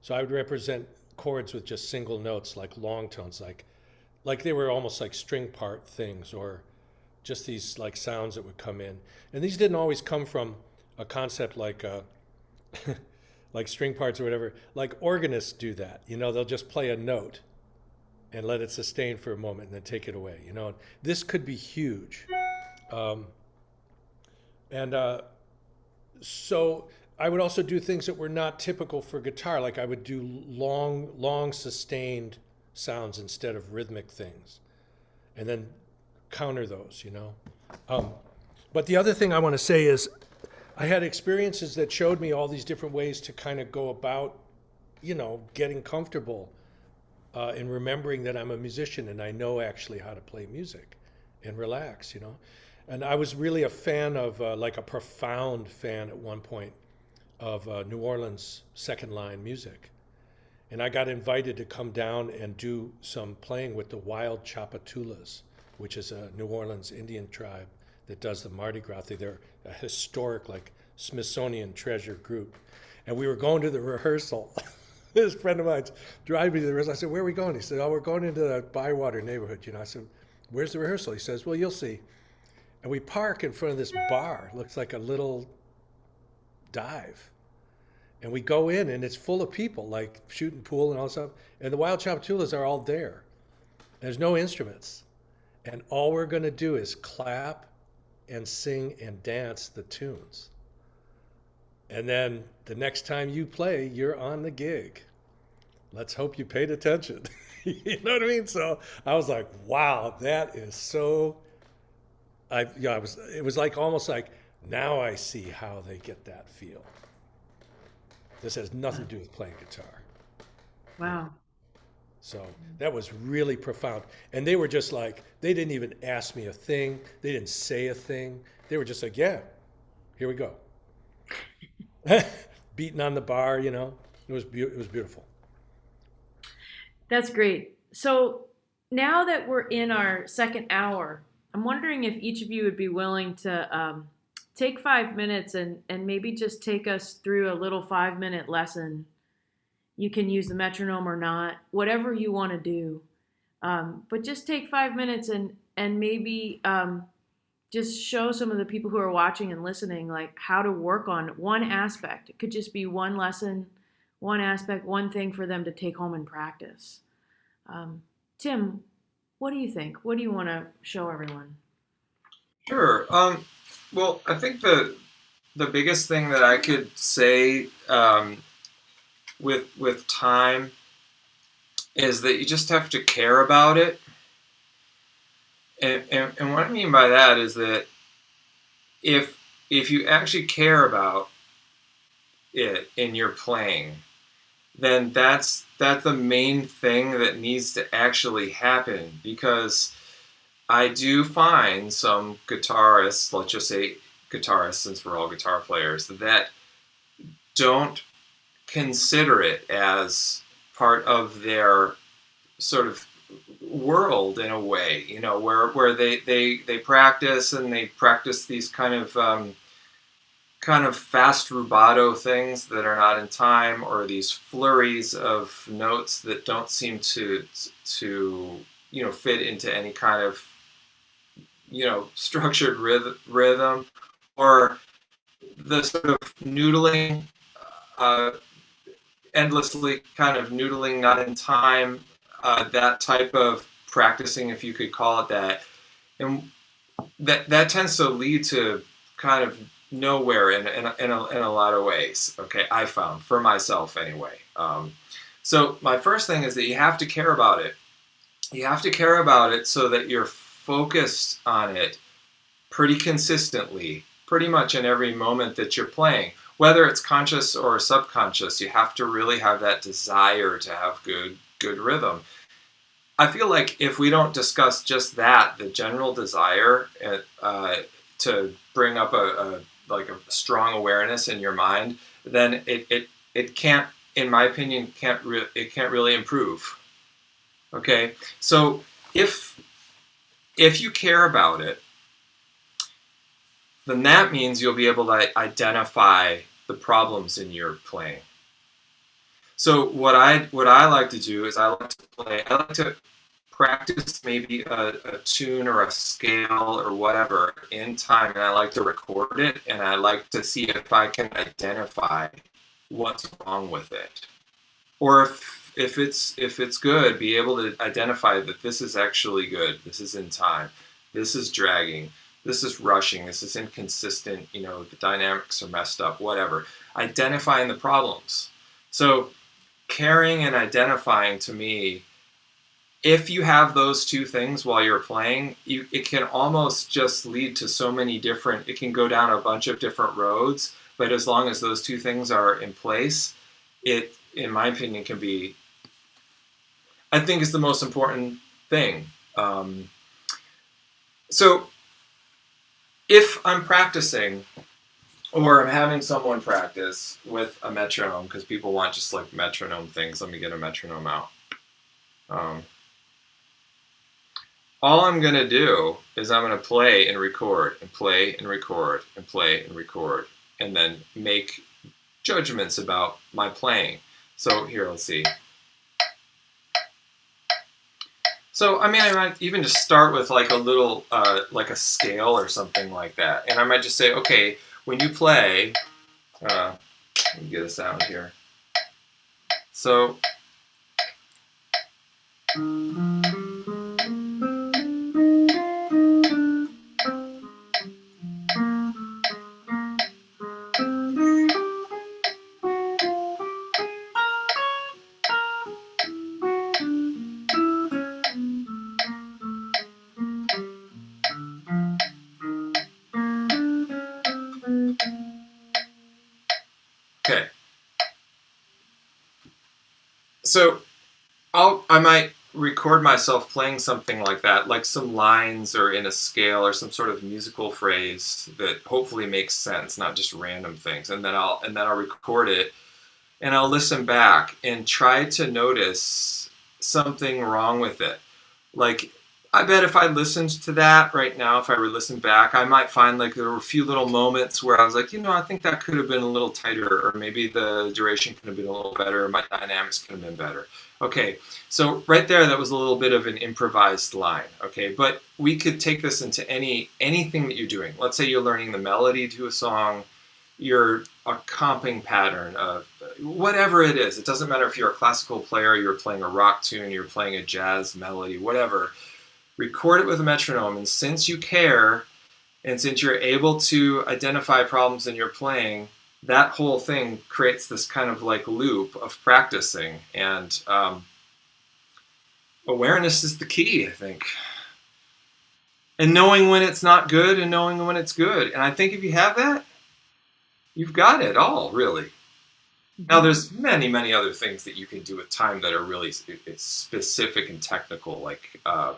So I would represent chords with just single notes, like long tones, like like they were almost like string part things, or just these like sounds that would come in. And these didn't always come from a concept like uh, (laughs) like string parts or whatever. Like organists do that. You know, they'll just play a note and let it sustain for a moment and then take it away. You know, this could be huge. Um, and uh, so I would also do things that were not typical for guitar, like I would do long, long sustained sounds instead of rhythmic things, and then counter those. You know. Um, but the other thing I want to say is, I had experiences that showed me all these different ways to kind of go about, you know, getting comfortable uh, remembering that I'm a musician and I know actually how to play music and relax, you know. And I was really a fan of, uh, like a profound fan at one point of uh, New Orleans second line music. And I got invited to come down and do some playing with the Wild Tchoupitoulas, which is a New Orleans Indian tribe that does the Mardi Gras. They're a historic, like Smithsonian treasure group. And we were going to the rehearsal. (laughs) this friend of mine's driving me to the rehearsal. I said, Where are we going? He said, Oh, we're going into the Bywater neighborhood. You know, I said, Where's the rehearsal? He says, Well, you'll see. And we park in front of this bar. Looks like a little dive. And we go in, and it's full of people, like shooting pool and all stuff. And the Wild Tchoupitoulas are all there. There's no instruments. And all we're going to do is clap and sing and dance the tunes. And then the next time you play, you're on the gig. Let's hope you paid attention. (laughs) you know what I mean? So I was like, wow, that is so. I yeah, I was. It was like almost like now I see how they get that feel. This has nothing to do with playing guitar. Wow. So that was really profound. And they were just like, they didn't even ask me a thing. They didn't say a thing. They were just like, yeah, here we go. (laughs) beating on the bar, you know. It was be- it was beautiful. That's great. So now that we're in our second hour, I'm wondering if each of you would be willing to um, take five minutes and and maybe just take us through a little five minute lesson. You can use the metronome or not, whatever you want to do. Um, but just take five minutes and and maybe um, just show some of the people who are watching and listening like how to work on one aspect it could just be one lesson one aspect one thing for them to take home and practice um, tim what do you think what do you want to show everyone sure um, well i think the the biggest thing that i could say um, with with time is that you just have to care about it. And, and, and what I mean by that is that if if you actually care about it in your playing, then that's that's the main thing that needs to actually happen because I do find some guitarists, let's just say guitarists, since we're all guitar players, that don't consider it as part of their sort of world in a way, you know, where, where they, they, they practice and they practice these kind of um, kind of fast rubato things that are not in time or these flurries of notes that don't seem to to you know fit into any kind of you know structured rhythm or the sort of noodling uh, endlessly kind of noodling not in time uh, that type of practicing if you could call it that and that that tends to lead to kind of nowhere in, in, in, a, in a lot of ways. Okay, I found for myself anyway. Um, so my first thing is that you have to care about it. You have to care about it so that you're focused on it pretty consistently, pretty much in every moment that you're playing. Whether it's conscious or subconscious, you have to really have that desire to have good good rhythm. I feel like if we don't discuss just that, the general desire uh, to bring up a, a like a strong awareness in your mind, then it it, it can't, in my opinion, can't re- it can't really improve. Okay, so if if you care about it, then that means you'll be able to identify the problems in your playing. So what I what I like to do is I like to play. I like to practice maybe a, a, tune or a scale or whatever in time and I like to record it and I like to see if I can identify what's wrong with it. Or if if it's if it's good, be able to identify that this is actually good, this is in time, this is dragging, this is rushing, this is inconsistent, you know, the dynamics are messed up, whatever. Identifying the problems. So caring and identifying to me if you have those two things while you're playing, you, it can almost just lead to so many different, it can go down a bunch of different roads. But as long as those two things are in place, it, in my opinion, can be, I think, is the most important thing. Um, so if I'm practicing or I'm having someone practice with a metronome, because people want just like metronome things, let me get a metronome out. Um, all I'm going to do is I'm going to play and record and play and record and play and record and then make judgments about my playing. So here, let's see. So, I mean, I might even just start with like a little, uh, like a scale or something like that. And I might just say, okay, when you play, uh, let me get a sound here. So, so I might record myself playing something like that, like some lines or in a scale or some sort of musical phrase that hopefully makes sense, not just random things. And then I'll and then I'll record it and I'll listen back and try to notice something wrong with it. Like I bet if I listened to that right now, if I were listen back, I might find like there were a few little moments where I was like, you know, I think that could have been a little tighter, or maybe the duration could have been a little better, or my dynamics could have been better. Okay, so right there, that was a little bit of an improvised line. Okay, but we could take this into any anything that you're doing. Let's say you're learning the melody to a song, you're a comping pattern of whatever it is. It doesn't matter if you're a classical player, you're playing a rock tune, you're playing a jazz melody, whatever record it with a metronome. And since you care, and since you're able to identify problems in your playing, that whole thing creates this kind of like loop of practicing. And um, awareness is the key, I think. And knowing when it's not good and knowing when it's good. And I think if you have that, you've got it all, really. Now, there's many, many other things that you can do with time that are really specific and technical, like uh,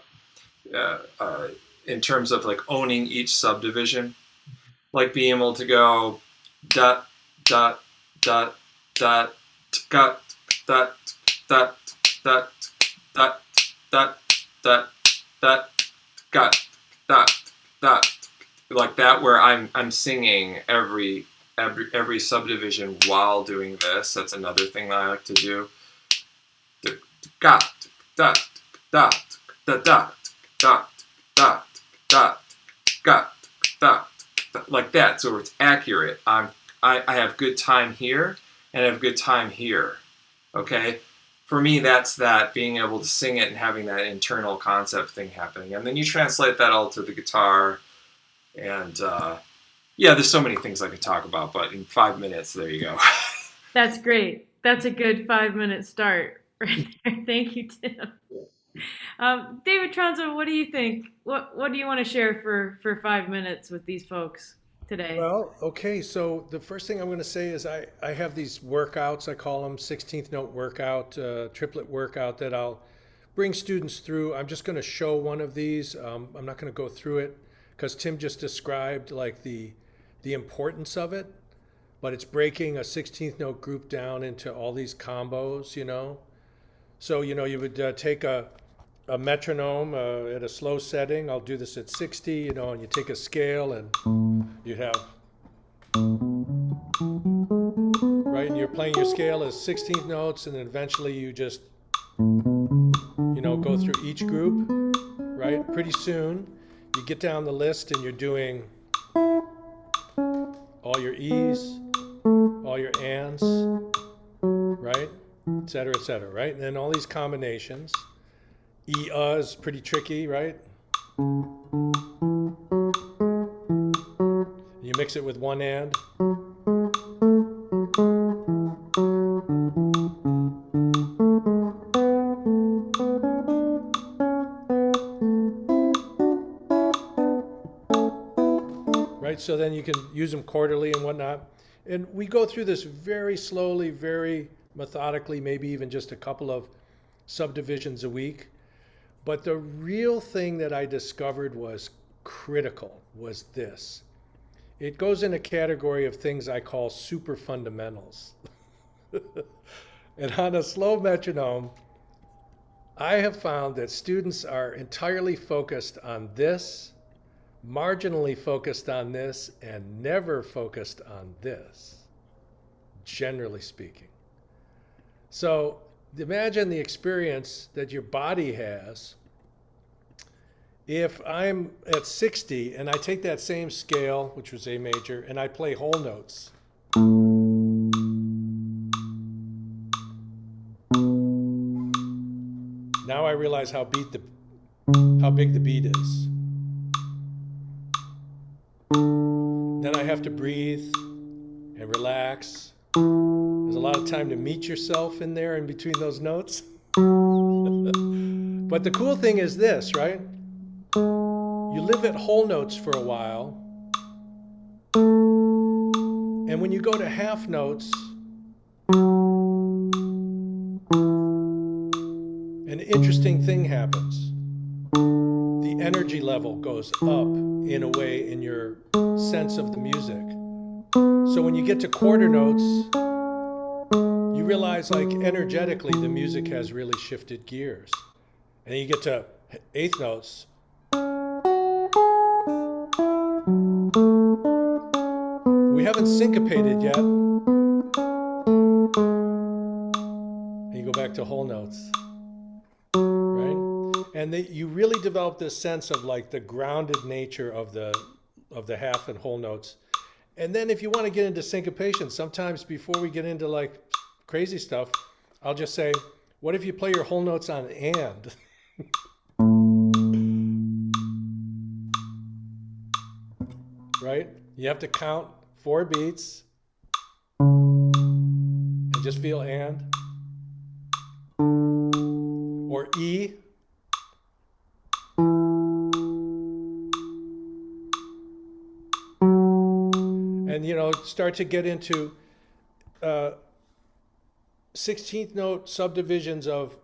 uh, uh, in terms of like owning each subdivision, like being able to go dot dot dot dot dot dot dot dot dot dot dot dot got dot dot like that where I'm I'm singing every every every subdivision while doing this. That's another thing that I like to do. Got dot dot dot dot dot dot dot got dot like that. So it's accurate. I'm I, I have good time here and I have good time here. Okay. For me, that's that being able to sing it and having that internal concept thing happening. And then you translate that all to the guitar. And uh, yeah, there's so many things I could talk about, but in five minutes, there you go. (laughs) That's great. That's a good five minute start right there. (laughs) Thank you, Tim. Um, David Tronzo, what do you think? What What do you want to share for for five minutes with these folks today? Well, okay. So the first thing I'm going to say is I I have these workouts. I call them 16th note workout, uh, triplet workout that I'll bring students through. I'm just going to show one of these. Um, I'm not going to go through it because Tim just described like the the importance of it, but it's breaking a 16th note group down into all these combos. You know, so you know you would uh, take a a metronome uh, at a slow setting. I'll do this at 60, you know, and you take a scale and you have, right? And you're playing your scale as 16th notes, and then eventually you just, you know, go through each group, right? Pretty soon you get down the list and you're doing all your E's, all your ands, right? Et cetera, et cetera, right? And then all these combinations. E uh is pretty tricky, right? You mix it with one and. Right, so then you can use them quarterly and whatnot. And we go through this very slowly, very methodically, maybe even just a couple of subdivisions a week. But the real thing that I discovered was critical was this. It goes in a category of things I call super fundamentals. (laughs) and on a slow metronome, I have found that students are entirely focused on this, marginally focused on this, and never focused on this, generally speaking. So imagine the experience that your body has if I'm at 60 and I take that same scale, which was A major, and I play whole notes. Now I realize how beat the how big the beat is. Then I have to breathe and relax. There's a lot of time to meet yourself in there in between those notes. (laughs) but the cool thing is this, right? You live at whole notes for a while. And when you go to half notes, an interesting thing happens. The energy level goes up in a way in your sense of the music. So when you get to quarter notes, you realize like energetically the music has really shifted gears. And you get to eighth notes. We haven't syncopated yet. And you go back to whole notes. Right? And they, you really develop this sense of like the grounded nature of the of the half and whole notes. And then if you want to get into syncopation, sometimes before we get into like crazy stuff, I'll just say, what if you play your whole notes on and? (laughs) right? You have to count four beats and just feel and. Or E. And you know, start to get into uh, 16th note subdivisions of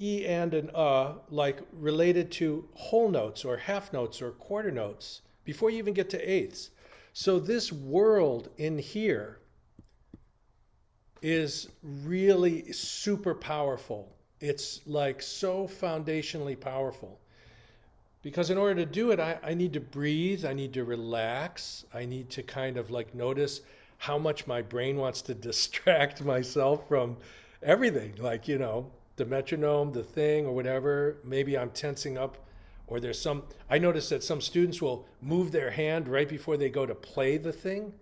e and an uh like related to whole notes or half notes or quarter notes before you even get to eighths. So this world in here is really super powerful. It's like so foundationally powerful. Because in order to do it, I, I need to breathe, I need to relax, I need to kind of like notice how much my brain wants to (laughs) distract myself from everything. Like, you know, the metronome, the thing, or whatever. Maybe I'm tensing up, or there's some. I notice that some students will move their hand right before they go to play the thing,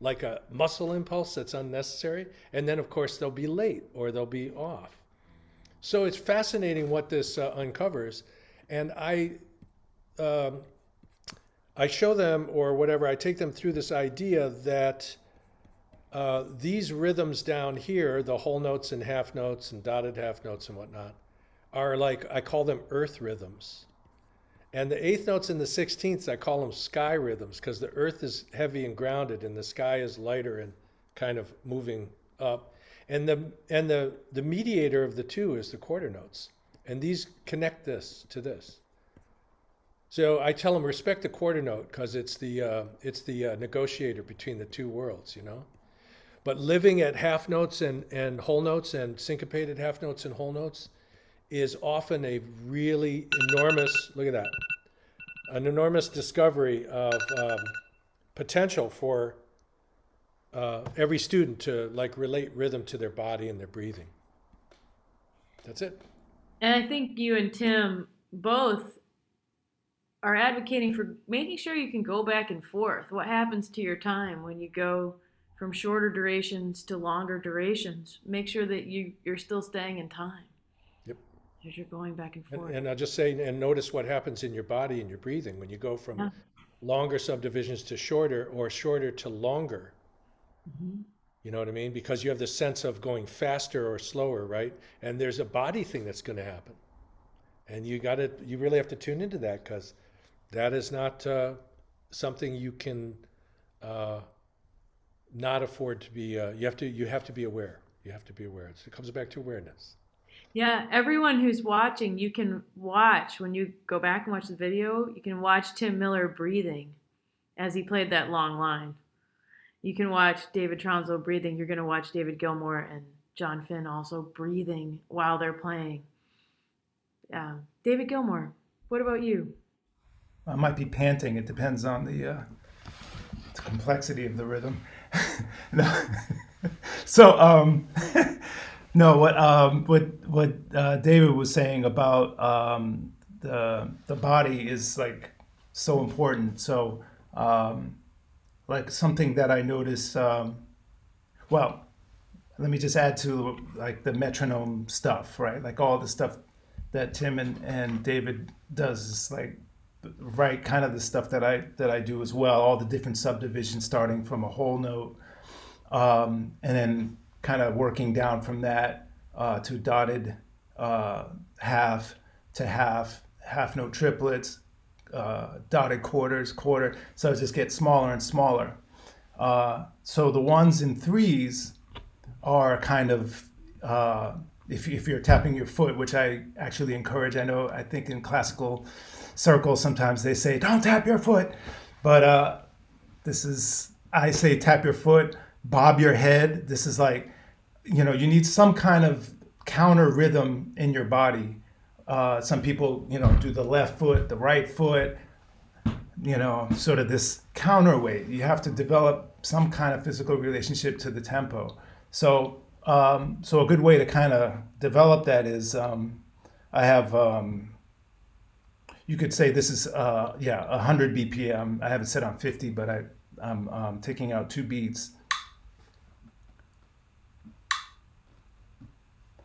like a muscle impulse that's unnecessary. And then, of course, they'll be late or they'll be off. So it's fascinating what this uh, uncovers. And I, um, I show them, or whatever, I take them through this idea that uh, these rhythms down here, the whole notes and half notes and dotted half notes and whatnot, are like, I call them earth rhythms. And the eighth notes and the sixteenths, I call them sky rhythms because the earth is heavy and grounded and the sky is lighter and kind of moving up. And the, and the, the mediator of the two is the quarter notes. And these connect this to this. So I tell them respect the quarter note because it's the, uh, it's the uh, negotiator between the two worlds, you know? But living at half notes and, and whole notes and syncopated half notes and whole notes is often a really enormous, look at that, an enormous discovery of um, potential for uh, every student to like relate rhythm to their body and their breathing. That's it. And I think you and Tim both are advocating for making sure you can go back and forth. What happens to your time when you go from shorter durations to longer durations? Make sure that you, you're still staying in time. Yep. As you're going back and And, forth. and I'll just say, and notice what happens in your body and your breathing when you go from Yeah. longer subdivisions to shorter or shorter to longer. Mhm. You know what I mean? Because you have the sense of going faster or slower, right? And there's a body thing that's going to happen. And you got to, you really have to tune into that because that is not uh, something you can uh, not afford to be. Uh, you have to, you have to be aware. You have to be aware. It's, it comes back to awareness. Yeah, everyone who's watching, you can watch when you go back and watch the video, you can watch Tim Miller breathing as he played that long line. You can watch David Tronzo breathing. You're going to watch David Gilmore and John Finn also breathing while they're playing. Yeah. David Gilmore, what about you? I might be panting. It depends on the, uh, the complexity of the rhythm. (laughs) no. so, um, (laughs) no, what um, what what uh, David was saying about um, the the body is like so important. So, um, like something that I notice. Um, well, let me just add to like the metronome stuff, right? Like all the stuff that Tim and, and David does is like right kind of the stuff that I that I do as well. All the different subdivisions, starting from a whole note, um, and then kind of working down from that uh, to dotted uh, half to half, half note triplets, uh, dotted quarters, quarter. So it just gets smaller and smaller. Uh, so the ones and threes are kind of uh, if, if you're tapping your foot, which I actually encourage. I know I think in classical circles sometimes they say don't tap your foot, but uh, this is I say tap your foot, bob your head. This is like you know you need some kind of counter rhythm in your body. Uh, some people you know do the left foot, the right foot, you know, sort of this counterweight. You have to develop some kind of physical relationship to the tempo. So, um, so a good way to kind of develop that is um, I have, um, you could say this is, uh, yeah, 100 BPM. I have it set on 50, but I, I'm um, taking out two beats.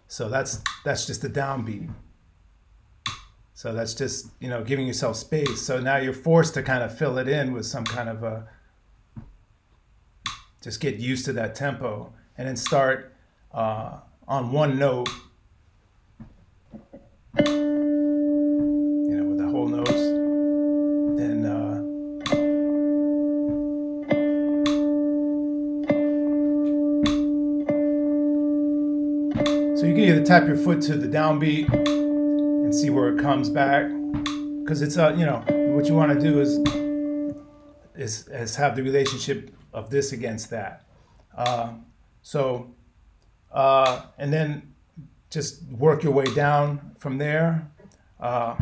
So that's that's just a downbeat. So that's just you know giving yourself space. So now you're forced to kind of fill it in with some kind of a just get used to that tempo and then start uh, on one note. Tap your foot to the downbeat and see where it comes back. Because it's uh, you know what you want to do is is is have the relationship of this against that. Uh, so uh, and then just work your way down from there. Uh,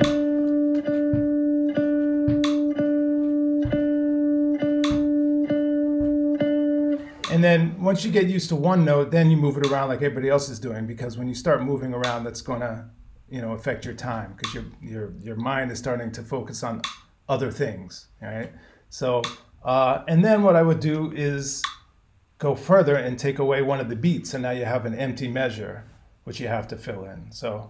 and then once you get used to one note, then you move it around like everybody else is doing. Because when you start moving around, that's going to, you know, affect your time because your your your mind is starting to focus on other things. Right. So uh, and then what I would do is go further and take away one of the beats, and now you have an empty measure which you have to fill in. So.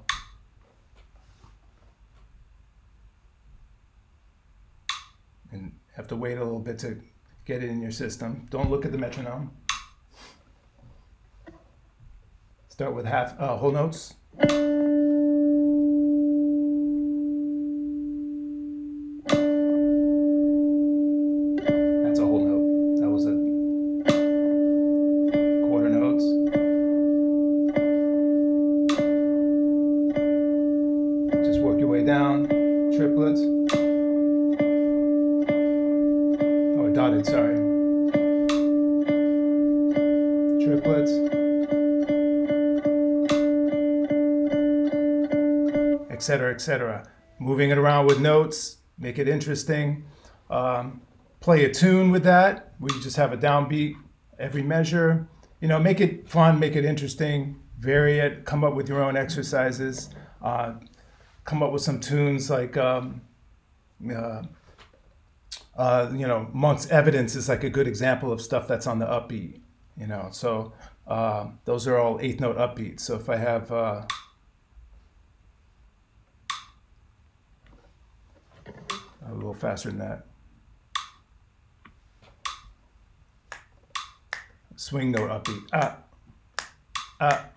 And have to wait a little bit to get it in your system. Don't look at the metronome. Start with half uh, whole notes. Etc. Moving it around with notes, make it interesting. Um, play a tune with that, you just have a downbeat every measure. You know, make it fun, make it interesting, vary it, come up with your own exercises, uh, come up with some tunes like. Um, uh, uh, you know, Monk's Evidence is like a good example of stuff that's on the upbeat, you know. So uh, those are all eighth note upbeats. So if I have a little faster than that, swing note upbeat, up, up,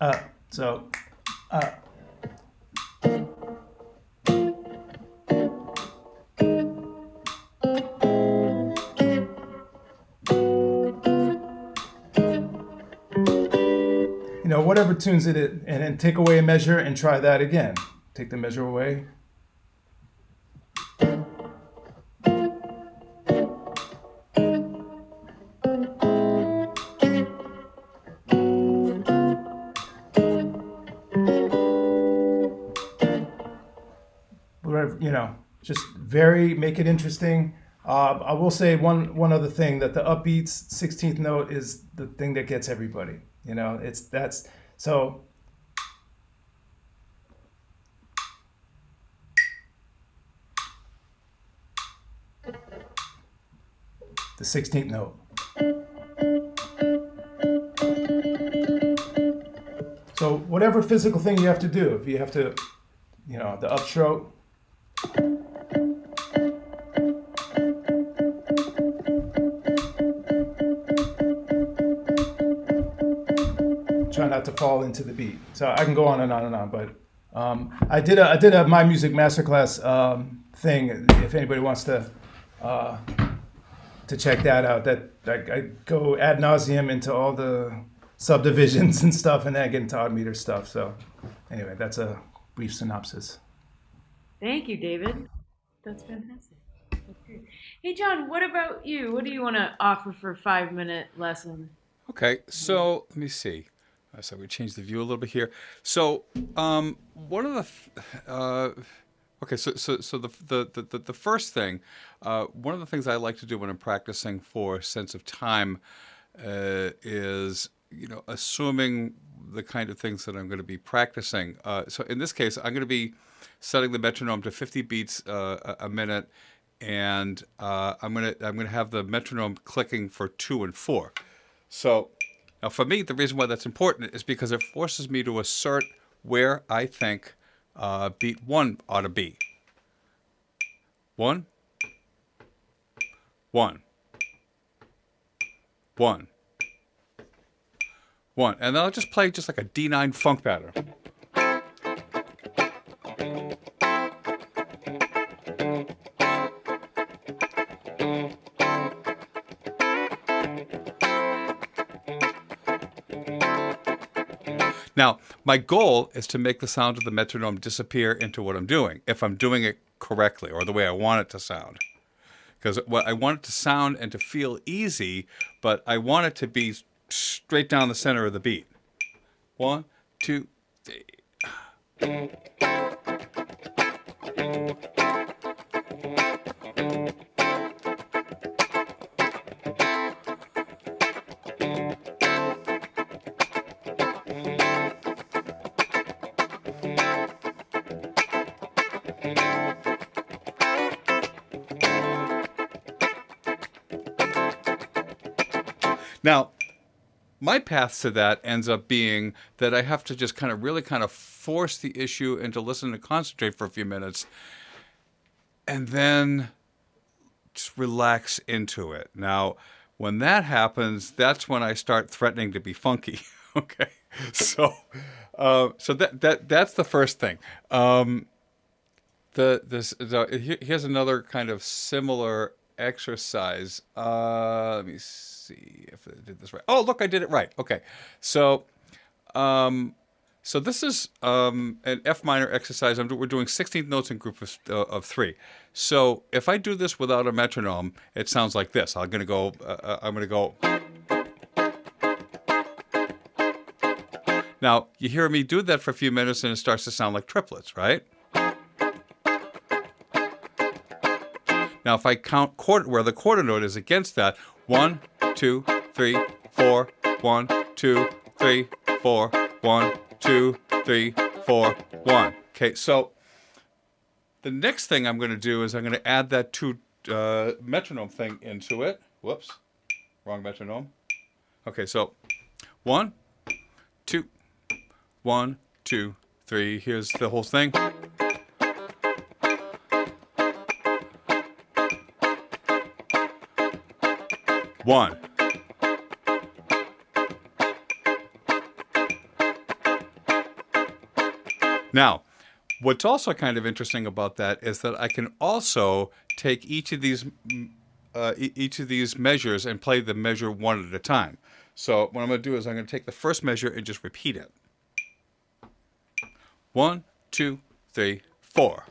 up, So, up. you know, whatever tunes it, and then take away a measure and try that again. Take the measure away. Vary, make it interesting. Uh, I will say one one other thing that the upbeats 16th note is the thing that gets everybody. You know, it's that's so. The 16th note. So whatever physical thing you have to do, if you have to, you know, the upstroke. Not to fall into the beat. So I can go on and on and on, but um, I did a I did a my music masterclass um, thing. If anybody wants to uh, to check that out, that I, I go ad nauseum into all the subdivisions (laughs) and stuff, and then I get into odd meter stuff. So anyway, that's a brief synopsis. Thank you, David. That's fantastic. That's. Hey, John, what about you? What do you want to offer for a five minute lesson? Okay, so let me see. So we change the view a little bit here. So um, one of the, uh, okay, so so so the the the, the, first thing, uh, one of the things I like to do when I'm practicing for sense of time, uh, is you know assuming the kind of things that I'm going to be practicing. Uh, so in this case, I'm going to be setting the metronome to 50 beats uh, a a minute, and uh, I'm gonna I'm gonna have the metronome clicking for two and four. So now, for me, the reason why that's important is because it forces me to assert where I think uh, beat one ought to be. One, one, one, one, and then I'll just play just like a D9 funk pattern. Now, my goal is to make the sound of the metronome disappear into what I'm doing, if I'm doing it correctly or the way I want it to sound. Because what I want it to sound and to feel easy, but I want it to be straight down the center of the beat. One, two, three. Now, my path to that ends up being that I have to just kind of really kind of force the issue and to listen and concentrate for a few minutes and then just relax into it. Now, when that happens, that's when I start threatening to be funky. (laughs) okay. So, uh, so that, that, that's the first thing. Um, the, this, the, here's another kind of similar exercise. Uh, let me see if I did this right. Oh, look, I did it right. Okay, so, um, so this is um, an F minor exercise. I'm, we're doing 16th notes in group of, uh, of three. So if I do this without a metronome, it sounds like this. I'm gonna go. Uh, uh I'm gonna go. Now you hear me do that for a few minutes, and it starts to sound like triplets, right? Now, if I count quarter, where the quarter note is against that, one, two, three, four, one, two, three, four, one, two, three, four, one. Okay, so the next thing I'm going to do is I'm going to add that two uh, metronome thing into it. Whoops, wrong metronome. Okay, so one, two, one, two, three. Here's the whole thing. One. Now, what's also kind of interesting about that is that I can also take each of these uh, each of these measures and play the measure one at a time. So what I'm going to do is I'm going to take the first measure and just repeat it. One, two, three, four.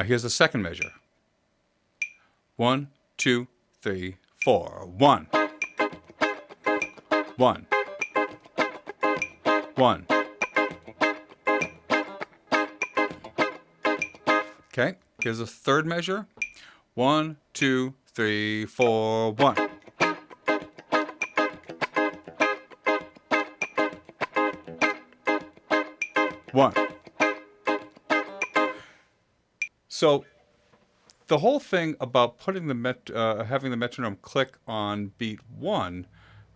Now here's the second measure. One, two, three, four. One. One. One. Okay, here's the third measure. One, two, three, four, one. One. So the whole thing about putting the met, uh, having the metronome click on beat one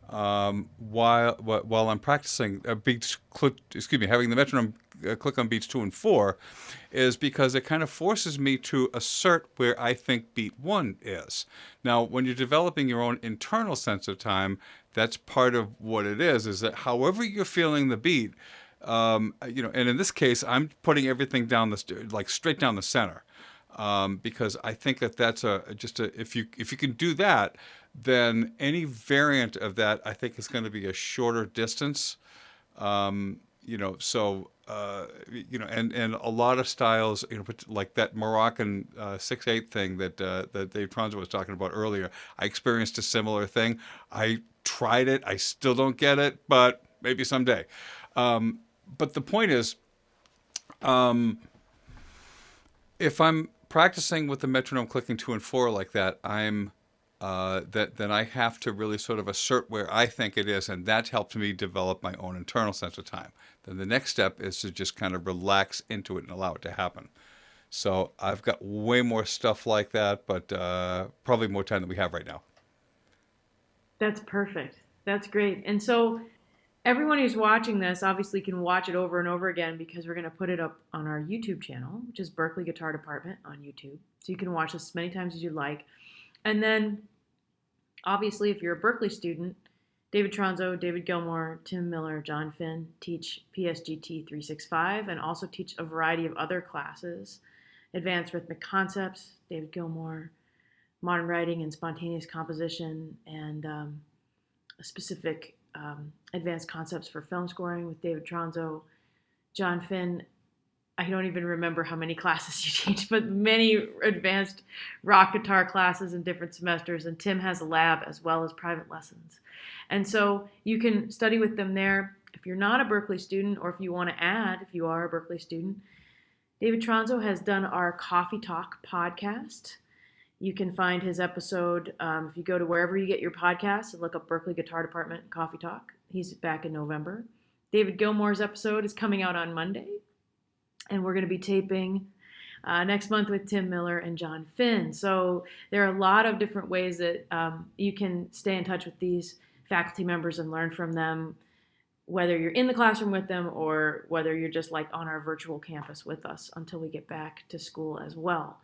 um, while while I'm practicing uh, beats, cl- excuse me, having the metronome uh, click on beats two and four, is because it kind of forces me to assert where I think beat one is. Now, when you're developing your own internal sense of time, that's part of what it is. Is that however you're feeling the beat, um, you know, and in this case, I'm putting everything down the like straight down the center um, because I think that that's a just a if you if you can do that, then any variant of that I think is going to be a shorter distance. Um, you know, so uh, you know, and and a lot of styles, you know, like that Moroccan uh, six eight thing that uh, that Dave Tronzo was talking about earlier. I experienced a similar thing. I tried it. I still don't get it, but maybe someday. Um, but the point is, um, if I'm practicing with the metronome clicking two and four like that, I'm uh, that then I have to really sort of assert where I think it is, and that helped me develop my own internal sense of time. Then the next step is to just kind of relax into it and allow it to happen. So I've got way more stuff like that, but uh, probably more time than we have right now. That's perfect. That's great. And so everyone who's watching this obviously can watch it over and over again because we're going to put it up on our YouTube channel, which is Berklee Guitar Department on YouTube. So you can watch this as many times as you like. And then, obviously, if you're a Berklee student, David Tronzo, David Gilmore, Tim Miller, John Finn teach PSGT 365 and also teach a variety of other classes advanced rhythmic concepts, David Gilmore, modern writing and spontaneous composition, and um, specific um, advanced concepts for film scoring with David Tronzo, John Finn. I don't even remember how many (laughs) classes you teach, but many advanced rock guitar classes in different semesters. And Tim has a lab as well as private lessons. And so you can study with them there. If you're not a Berklee student, or if you want to add, if you are a Berklee student, David Tronzo has done our Coffee Talk podcast. You can find his episode um, if you go to wherever you get your podcasts and look up Berklee Guitar Department Coffee Talk. He's back in November. David Gilmore's episode is coming out on Monday, and we're going to be taping uh, next month with Tim Miller and John Finn. So there are a lot of different ways that um, you can stay in touch with these faculty members and learn from them, whether you're in the classroom with them or whether you're just like on our virtual campus with us until we get back to school as well.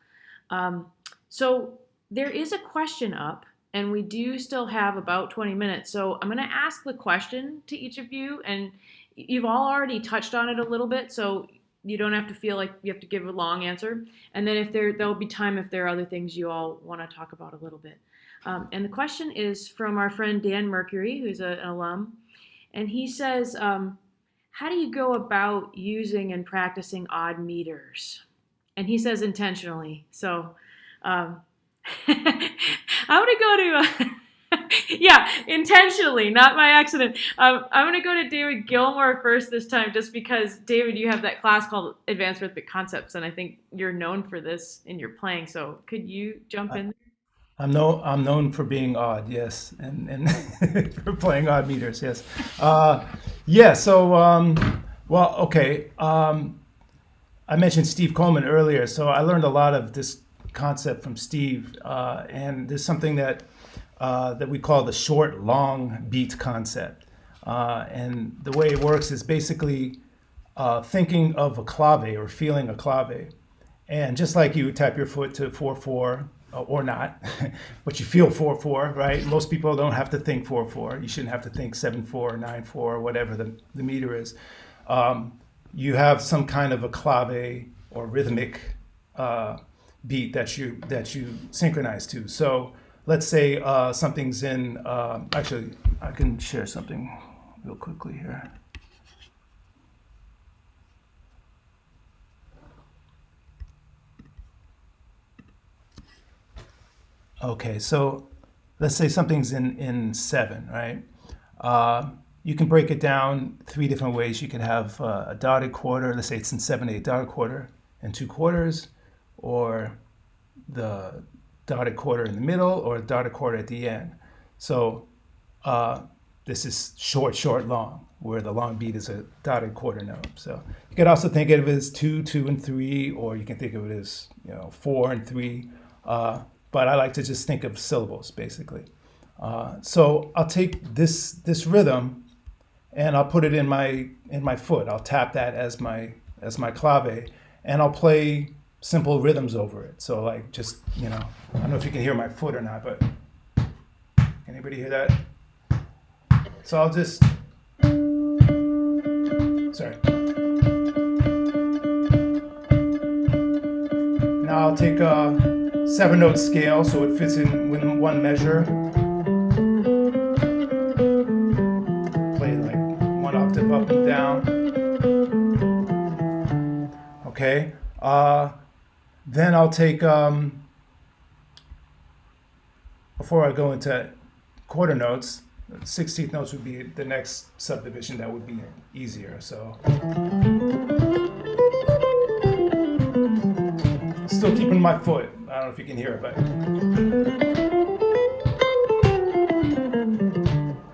Um, so there is a question up, and we do still have about 20 minutes. So I'm going to ask the question to each of you, and you've all already touched on it a little bit, so you don't have to feel like you have to give a long answer. And then if there there'll be time if there are other things you all want to talk about a little bit. Um, and the question is from our friend Dan Mercury, who's a, an alum, and he says, um, "How do you go about using and practicing odd meters?" And he says intentionally. So um, (laughs) I'm gonna go to. Uh, (laughs) yeah, intentionally, not by accident. Um, I'm going to go to David Gilmore first this time, just because David, you have that class called Advanced Rhythmic Concepts, and I think you're known for this in your playing. So, could you jump in? I'm no, I'm known for being odd, yes, and and (laughs) for playing odd meters, yes. Uh, yeah. So, um, well, okay. Um, I mentioned Steve Coleman earlier, so I learned a lot of this concept from Steve, uh, and there's something that uh, that we call the short long beat concept. Uh, and the way it works is basically uh, thinking of a clave or feeling a clave. And just like you tap your foot to 4 4 uh, or not, (laughs) but you feel 4 4, right? Most people don't have to think 4 4. You shouldn't have to think 7 4 or 9 4 or whatever the, the meter is. Um, you have some kind of a clave or rhythmic uh, beat that you that you synchronize to. So let's say uh, something's in. Uh, actually, I can share something real quickly here. Okay, so let's say something's in in seven, right? Uh, you can break it down three different ways. You can have uh, a dotted quarter. Let's say it's in seven eight dotted quarter and two quarters or the dotted quarter in the middle or dotted quarter at the end. So uh, this is short, short, long, where the long beat is a dotted quarter note. So you can also think of it as two, two, and three, or you can think of it as you know four and three. Uh, but I like to just think of syllables basically. Uh, so I'll take this this rhythm, and I'll put it in my in my foot. I'll tap that as my as my clave, and I'll play simple rhythms over it. So like just, you know, I don't know if you can hear my foot or not, but anybody hear that? So I'll just, sorry. Now I'll take a seven note scale so it fits in with one measure. Play like one octave up and down. Okay. Uh, then I'll take, um, before I go into quarter notes, 16th notes would be the next subdivision that would be easier. So still keeping my foot. I don't know if you can hear it, but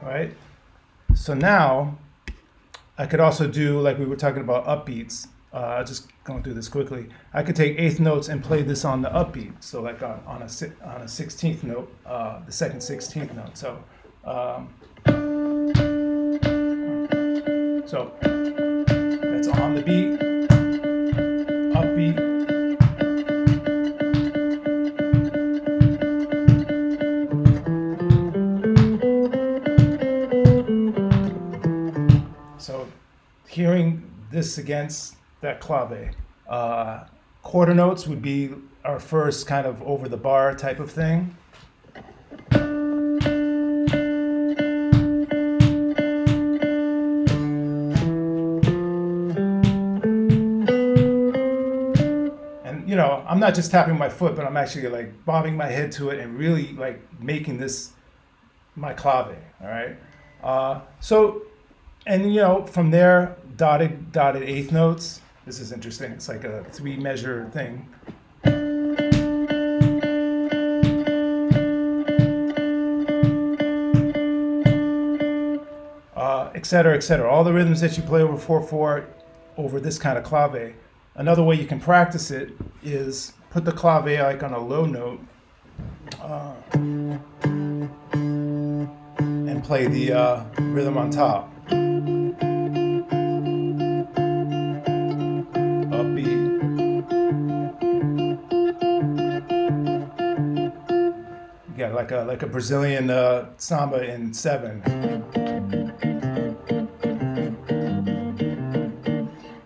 all right. So now I could also do like we were talking about upbeats uh, I'll just going through this quickly. I could take eighth notes and play this on the upbeat, so like on, on a on a sixteenth note, uh, the second sixteenth note. So, um, so that's on the beat, upbeat. So, hearing this against that clave uh, quarter notes would be our first kind of over the bar type of thing. And you know, I'm not just tapping my foot, but I'm actually like bobbing my head to it and really like making this my clave. All right. Uh, so, and you know, from there, dotted dotted eighth notes. This is interesting. It's like a three measure thing. Uh, et cetera, et cetera. All the rhythms that you play over 4 4 over this kind of clave. Another way you can practice it is put the clave like on a low note uh, and play the uh, rhythm on top. Like a like a Brazilian uh, samba in seven.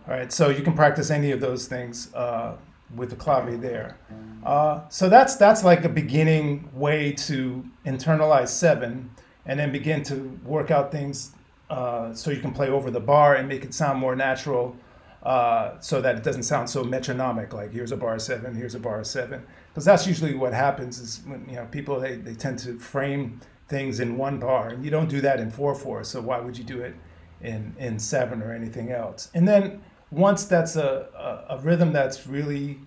All right, so you can practice any of those things uh, with the clave there. Uh, so that's that's like a beginning way to internalize seven, and then begin to work out things uh, so you can play over the bar and make it sound more natural, uh, so that it doesn't sound so metronomic. Like here's a bar seven, here's a bar seven, because that's usually what happens is when you know people they, they tend to frame things in one bar, and you don't do that in four four. So why would you do it in in seven or anything else? And then once that's a, a, a rhythm that's really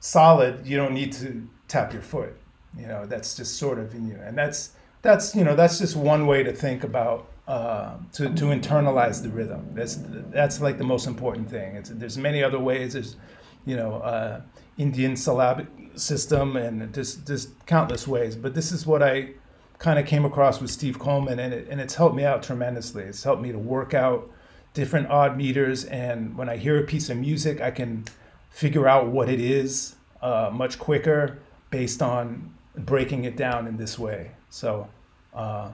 solid, you don't need to tap your foot. You know, that's just sort of in you, and that's that's you know that's just one way to think about uh, to to internalize the rhythm. That's that's like the most important thing. It's, there's many other ways. There's you know uh, Indian syllabic system, and just just countless ways. But this is what I kind of came across with Steve Coleman, and it, and it's helped me out tremendously. It's helped me to work out different odd meters, and when I hear a piece of music, I can figure out what it is uh, much quicker based on breaking it down in this way. So uh,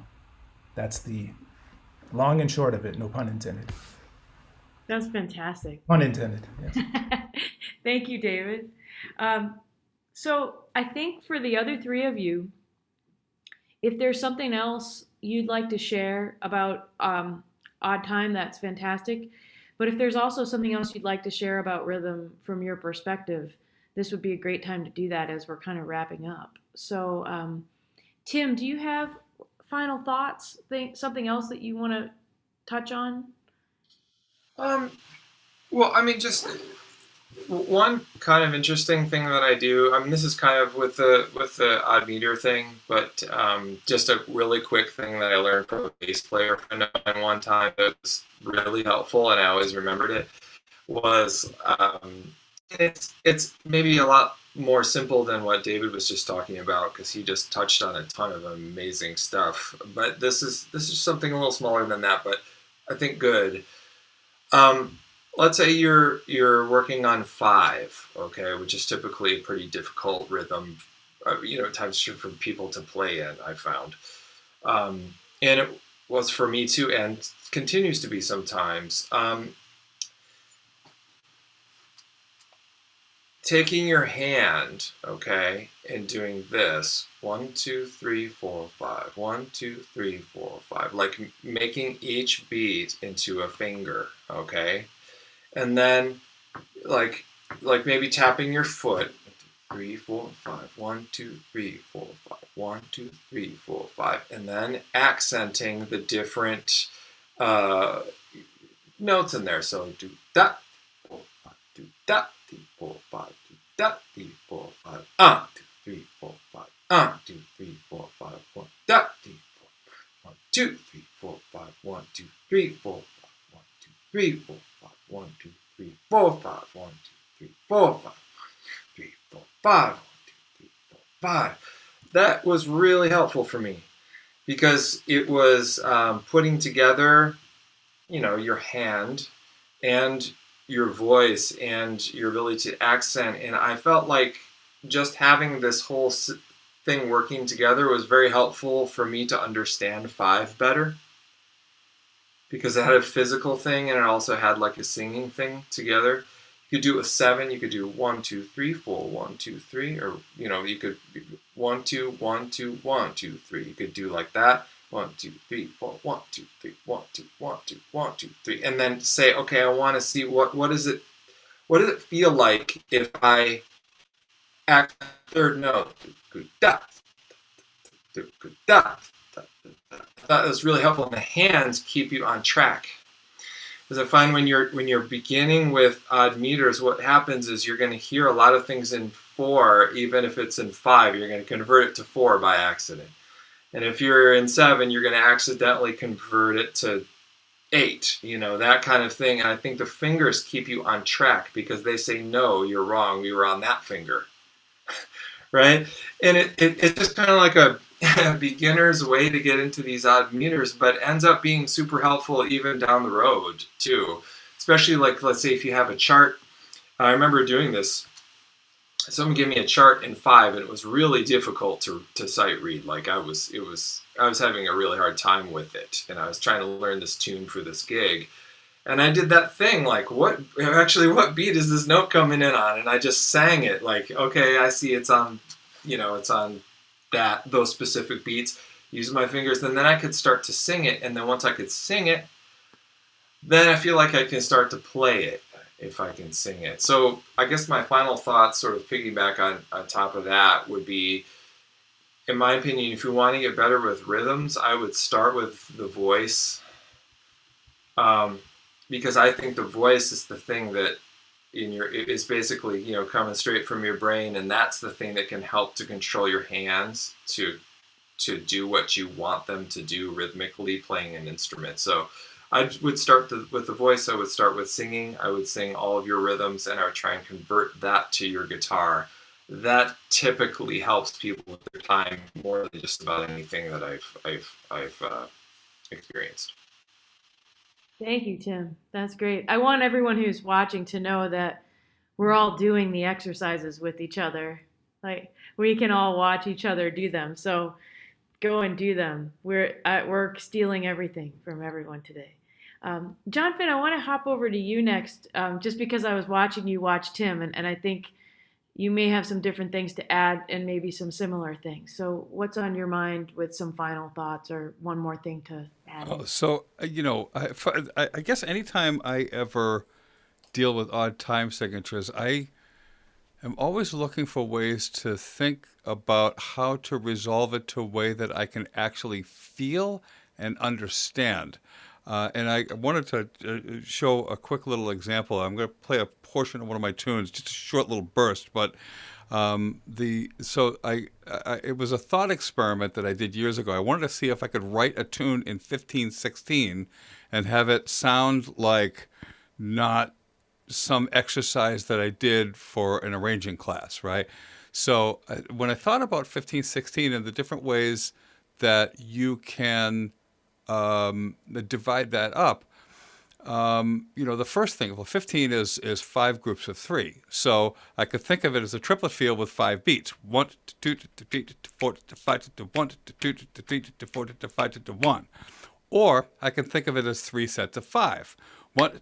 that's the long and short of it. No pun intended. That's fantastic. Pun intended. Yes. (laughs) Thank you, David. Um, so I think for the other three of you, if there's something else you'd like to share about um, odd time, that's fantastic. But if there's also something else you'd like to share about rhythm from your perspective, this would be a great time to do that as we're kind of wrapping up. So, um, Tim, do you have final thoughts? Think something else that you want to touch on? Um, well, I mean, just one kind of interesting thing that I do. I mean, this is kind of with the with the odd meter thing, but um, just a really quick thing that I learned from a bass player friend of mine one time that was really helpful, and I always remembered it. Was um, it's it's maybe a lot more simple than what David was just talking about because he just touched on a ton of amazing stuff. But this is this is something a little smaller than that, but I think good. Um, let's say you're you're working on five, okay, which is typically a pretty difficult rhythm, uh, you know, times for people to play in. I found, um, and it was for me too, and continues to be sometimes. Um, taking your hand, okay, and doing this. One, two, three, four, five, one, two, three, four, five, like making each beat into a finger, okay, and then like like maybe tapping your foot. Three four five. One two three four five. One two three four five. And then accenting the different uh, notes in there. So do that. Four five. Do that two three four five two three four five one that three four one two three four five one two three four five one two three four five one two three four five one two three four five three four five one two three four five that was really helpful for me because it was um, putting together you know your hand and your voice and your ability to accent and i felt like just having this whole thing working together was very helpful for me to understand five better because it had a physical thing and it also had like a singing thing together You could do it with seven. You could do one, two, three, four, one, two, three, or you know, you could one, two, one, two, one, two, three. You could do like that. One, two, three, four, one, two, three, one, two, one, two, one, two, three, and then say, okay, I want to see what what is it, what does it feel like if I act third note? Da, da, that was really helpful. And the hands keep you on track. Because I find when you're when you're beginning with odd meters, what happens is you're going to hear a lot of things in four, even if it's in five. You're going to convert it to four by accident. And if you're in seven, you're going to accidentally convert it to eight. You know that kind of thing. And I think the fingers keep you on track because they say no, you're wrong. We were on that finger, (laughs) right? And it, it it's just kind of like a (laughs) beginner's way to get into these odd meters, but ends up being super helpful even down the road too. Especially like let's say if you have a chart. I remember doing this. Someone gave me a chart in five, and it was really difficult to to sight read. Like I was, it was, I was having a really hard time with it, and I was trying to learn this tune for this gig. And I did that thing, like, what actually, what beat is this note coming in on? And I just sang it, like, okay, I see it's on, you know, it's on that those specific beats, use my fingers, and then I could start to sing it. And then once I could sing it, then I feel like I can start to play it if I can sing it. So I guess my final thoughts, sort of piggyback on, on top of that, would be, in my opinion, if you want to get better with rhythms, I would start with the voice. Um, because I think the voice is the thing that in your it's basically you know coming straight from your brain and that's the thing that can help to control your hands to to do what you want them to do rhythmically playing an instrument so i would start the, with the voice i would start with singing i would sing all of your rhythms and i would try and convert that to your guitar that typically helps people with their time more than just about anything that i've i've i've uh, experienced Thank you, Tim. That's great. I want everyone who's watching to know that we're all doing the exercises with each other. Like we can all watch each other do them. So go and do them. We're at work stealing everything from everyone today. Um, John Finn, I want to hop over to you next, um, just because I was watching you watch Tim, and, and I think you may have some different things to add and maybe some similar things. So, what's on your mind with some final thoughts or one more thing to add? Oh, so, uh, you know, I, I guess anytime I ever deal with odd time signatures, I am always looking for ways to think about how to resolve it to a way that I can actually feel and understand. Uh, and I wanted to uh, show a quick little example. I'm going to play a portion of one of my tunes, just a short little burst, but um, the so I, I, it was a thought experiment that I did years ago. I wanted to see if I could write a tune in 1516 and have it sound like not some exercise that I did for an arranging class, right? So uh, when I thought about 1516 and the different ways that you can um, divide that up, um, you know, the first thing, well, 15 is, is five groups of three. So I could think of it as a triplet field with five beats. One, two, three, four, five, one, two, three, four, five, one. Or I can think of it as three sets of five. One,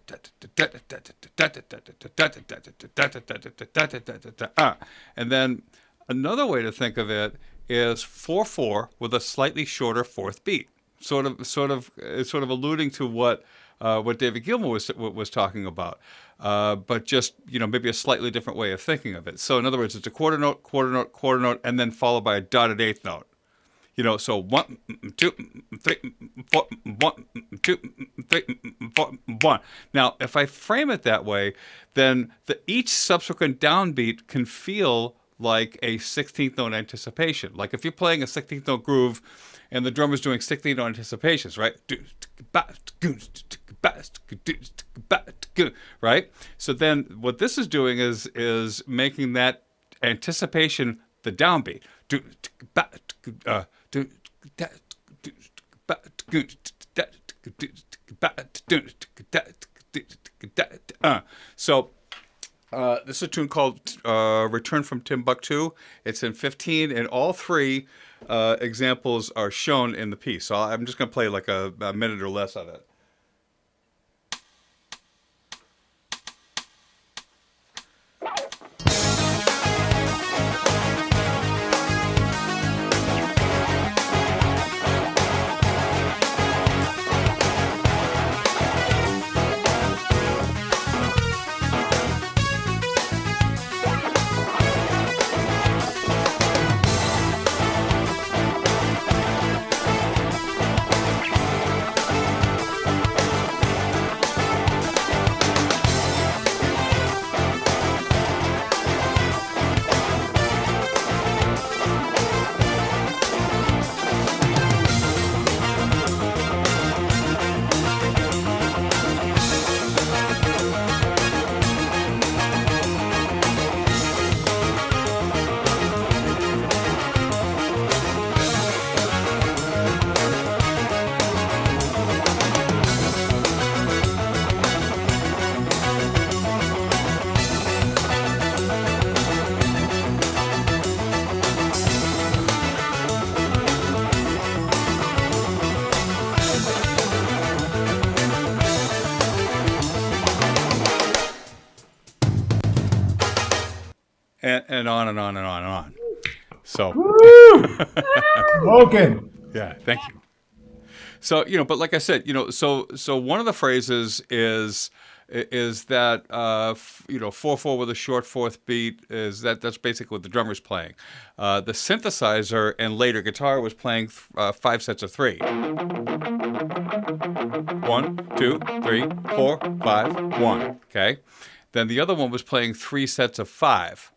and then another way to think of it is 4 4 with a slightly shorter fourth beat sort of sort of uh, sort of alluding to what uh, what David Gilmore was was talking about, uh, but just you know maybe a slightly different way of thinking of it. So in other words, it's a quarter note, quarter note, quarter note, and then followed by a dotted eighth note. You know, so one, two, three, four, one, two, three, four, one. Now, if I frame it that way, then the, each subsequent downbeat can feel like a 16th note anticipation. Like if you're playing a 16th note groove and the drummer's doing 16 on anticipations, right? Right? So then what this is doing is is making that anticipation the downbeat. Uh, so uh, this is a tune called uh, Return from Timbuktu. It's in 15, and all three uh, examples are shown in the piece. So I'm just going to play like a, a minute or less of it. And, on and on and on and on. So, Smoking. (laughs) yeah, thank you. So you know, but like I said, you know, so so one of the phrases is is that uh, f- you know four four with a short fourth beat is that that's basically what the drummer's playing. Uh, the synthesizer and later guitar was playing th- uh, five sets of three. One, two, three, four, five, one. Okay. Then the other one was playing three sets of five.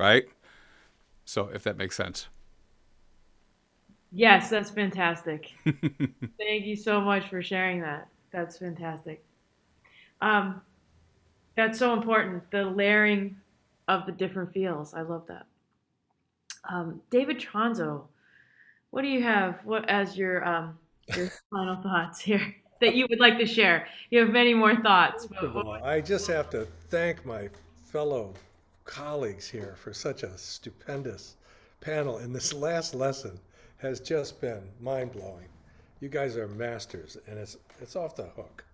Right? So if that makes sense. Yes, that's fantastic. (laughs) Thank you so much for sharing that. That's fantastic. Um, that's so important. The layering of the different feels. I love that. Um, David Tronzo, what do you have? What as your um, your (laughs) final thoughts here that you would like to share? You have many more thoughts. I just have to thank my fellow colleagues here for such a stupendous panel. And this last lesson has just been mind blowing. You guys are masters, and it's it's off the hook.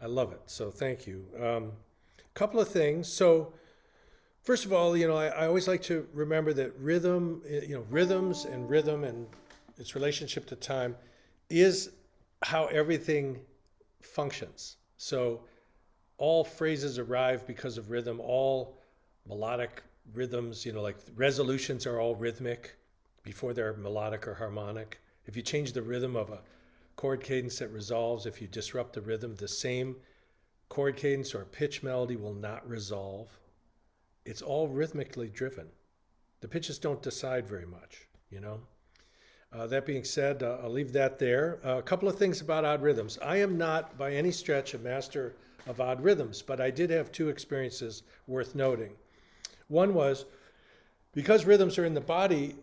I love it. So thank you. Um, couple of things. So first of all, you know, I, I always like to remember that rhythm, eh, you know, rhythms and rhythm and its relationship to time is how everything functions. So all phrases arrive because of rhythm. All melodic rhythms, you know, like resolutions are all rhythmic before they're melodic or harmonic. If you change the rhythm of a chord cadence that resolves, if you disrupt the rhythm, the same chord cadence or pitch melody will not resolve. It's all rhythmically driven. The pitches don't decide very much, you know. Uh, that being said, uh, I'll leave that there. Uh, a couple of things about odd rhythms. I am not by any stretch a master of odd rhythms, but I did have two experiences worth noting. One was because rhythms are in the body,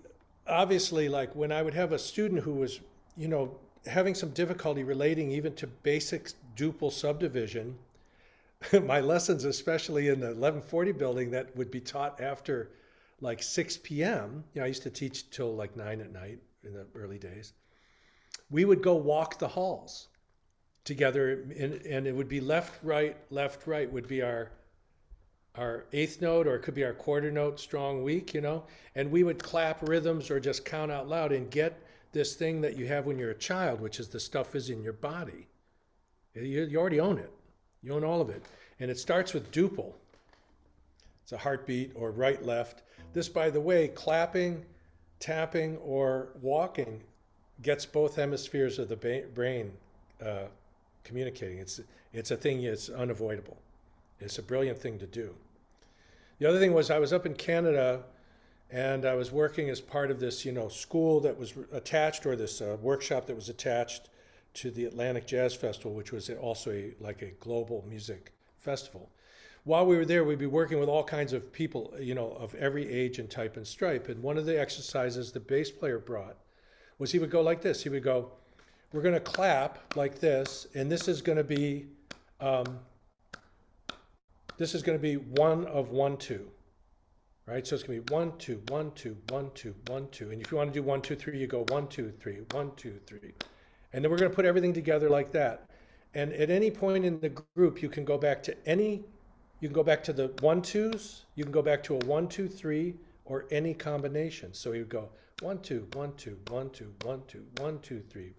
obviously, like when I would have a student who was, you know, having some difficulty relating even to basic duple subdivision, (laughs) my lessons, especially in the 1140 building that would be taught after like 6 p.m., you know, I used to teach till like 9 at night in the early days. We would go walk the halls together, and, and it would be left, right, left, right would be our our eighth note or it could be our quarter note strong weak you know? And we would clap rhythms or just count out loud and get this thing that you have when you're a child which is the stuff is in your body. You, you already own it. You own all of it. And it starts with duple. It's a heartbeat or right left. This by the way clapping tapping or walking gets both hemispheres of the brain uh, communicating it's it's a thing it's unavoidable it's a brilliant thing to do. The other thing was I was up in Canada and I was working as part of this, you know, school that was attached or this uh, workshop that was attached to the Atlantic Jazz Festival, which was also a, like a global music festival. While we were there, we'd be working with all kinds of people, you know, of every age and type and stripe. And one of the exercises the bass player brought was he would go like this. He would go, "We're going to clap like this, and this is going to be." Um, this is going to be one of one, two, right? So it's going to be one, two, one, two, one, two, one, two. And if you want to do one, two, three, you go one, two, three, one, two, three. And then we're going to put everything together like that. And at any point in the group, you can go back to any, you can go back to the one, twos, you can go back to a one, two, three, or any combination. So you go one, two, one, two, one, two, one, two, one, two, three,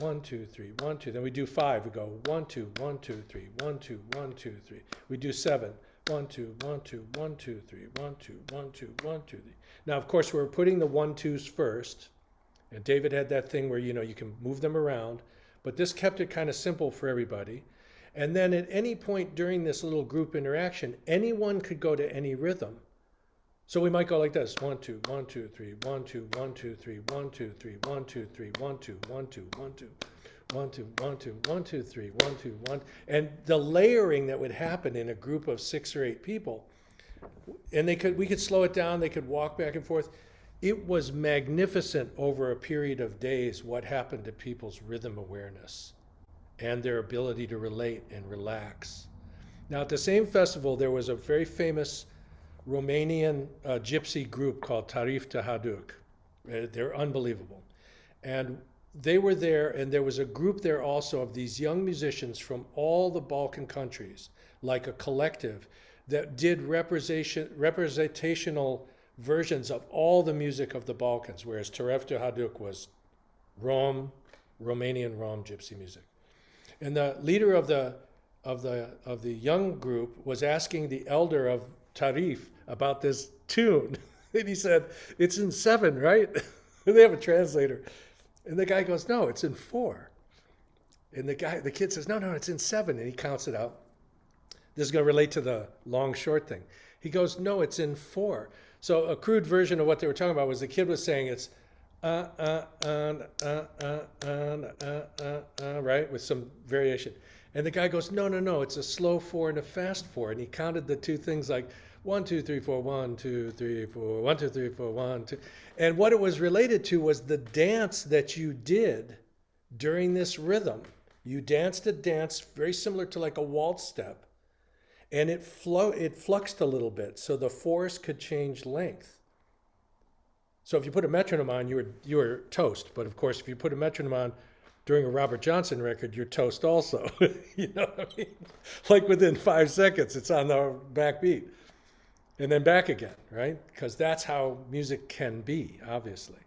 one, two, three, one, two. Then we do five. We go one, two, one, two, three, one, two, one, two, three. We do seven. One, two, one, two, one, two, three, one, two, one, two, one, two, three. Now, of course, we're putting the one, twos first. And David had that thing where, you know, you can move them around. But this kept it kind of simple for everybody. And then at any point during this little group interaction, anyone could go to any rhythm. So we might go like this: one, two, one, two, three, one, two, one, two, three, one, two, three, one, two, three, one, two, one, two, one, two, one, two, one, two, one, two, three, one, two, one, and the layering that would happen in a group of six or eight people, and they could we could slow it down. They could walk back and forth. It was magnificent over a period of days what happened to people's rhythm awareness and their ability to relate and relax. Now, at the same festival, there was a very famous Romanian uh, gypsy group called Taraf de Haïdouks. Uh, they're unbelievable. And they were there, and there was a group there also of these young musicians from all the Balkan countries, like a collective, that did representation, representational versions of all the music of the Balkans, whereas Taraf de Haïdouks was Rom, Romanian Rom gypsy music. And the leader of the of the of the young group was asking the elder of Taraf about this tune. (laughs) and he said, It's in seven, right? (laughs) they have a translator. And the guy goes, No, it's in four. And the guy, the kid says, No, no, it's in seven. And he counts it out. This is going to relate to the long short thing. He goes, No, it's in four. So a crude version of what they were talking about was the kid was saying it's uh, uh, uh uh, uh, uh, uh, uh, right, with some variation. And the guy goes, no, no, no, it's a slow four and a fast four. And he counted the two things like one, two, three, four, one, two, three, four, one, two, three, four, one, two. And what it was related to was the dance that you did during this rhythm. You danced a dance very similar to like a waltz step, and it flow it fluxed a little bit, so the force could change length. So if you put a metronome on, you were you were toast. But of course, if you put a metronome on during a Robert Johnson record, you're toast also. (laughs) you know what I mean? Like within five seconds, it's on the back beat. And then back again, right? Because that's how music can be, obviously.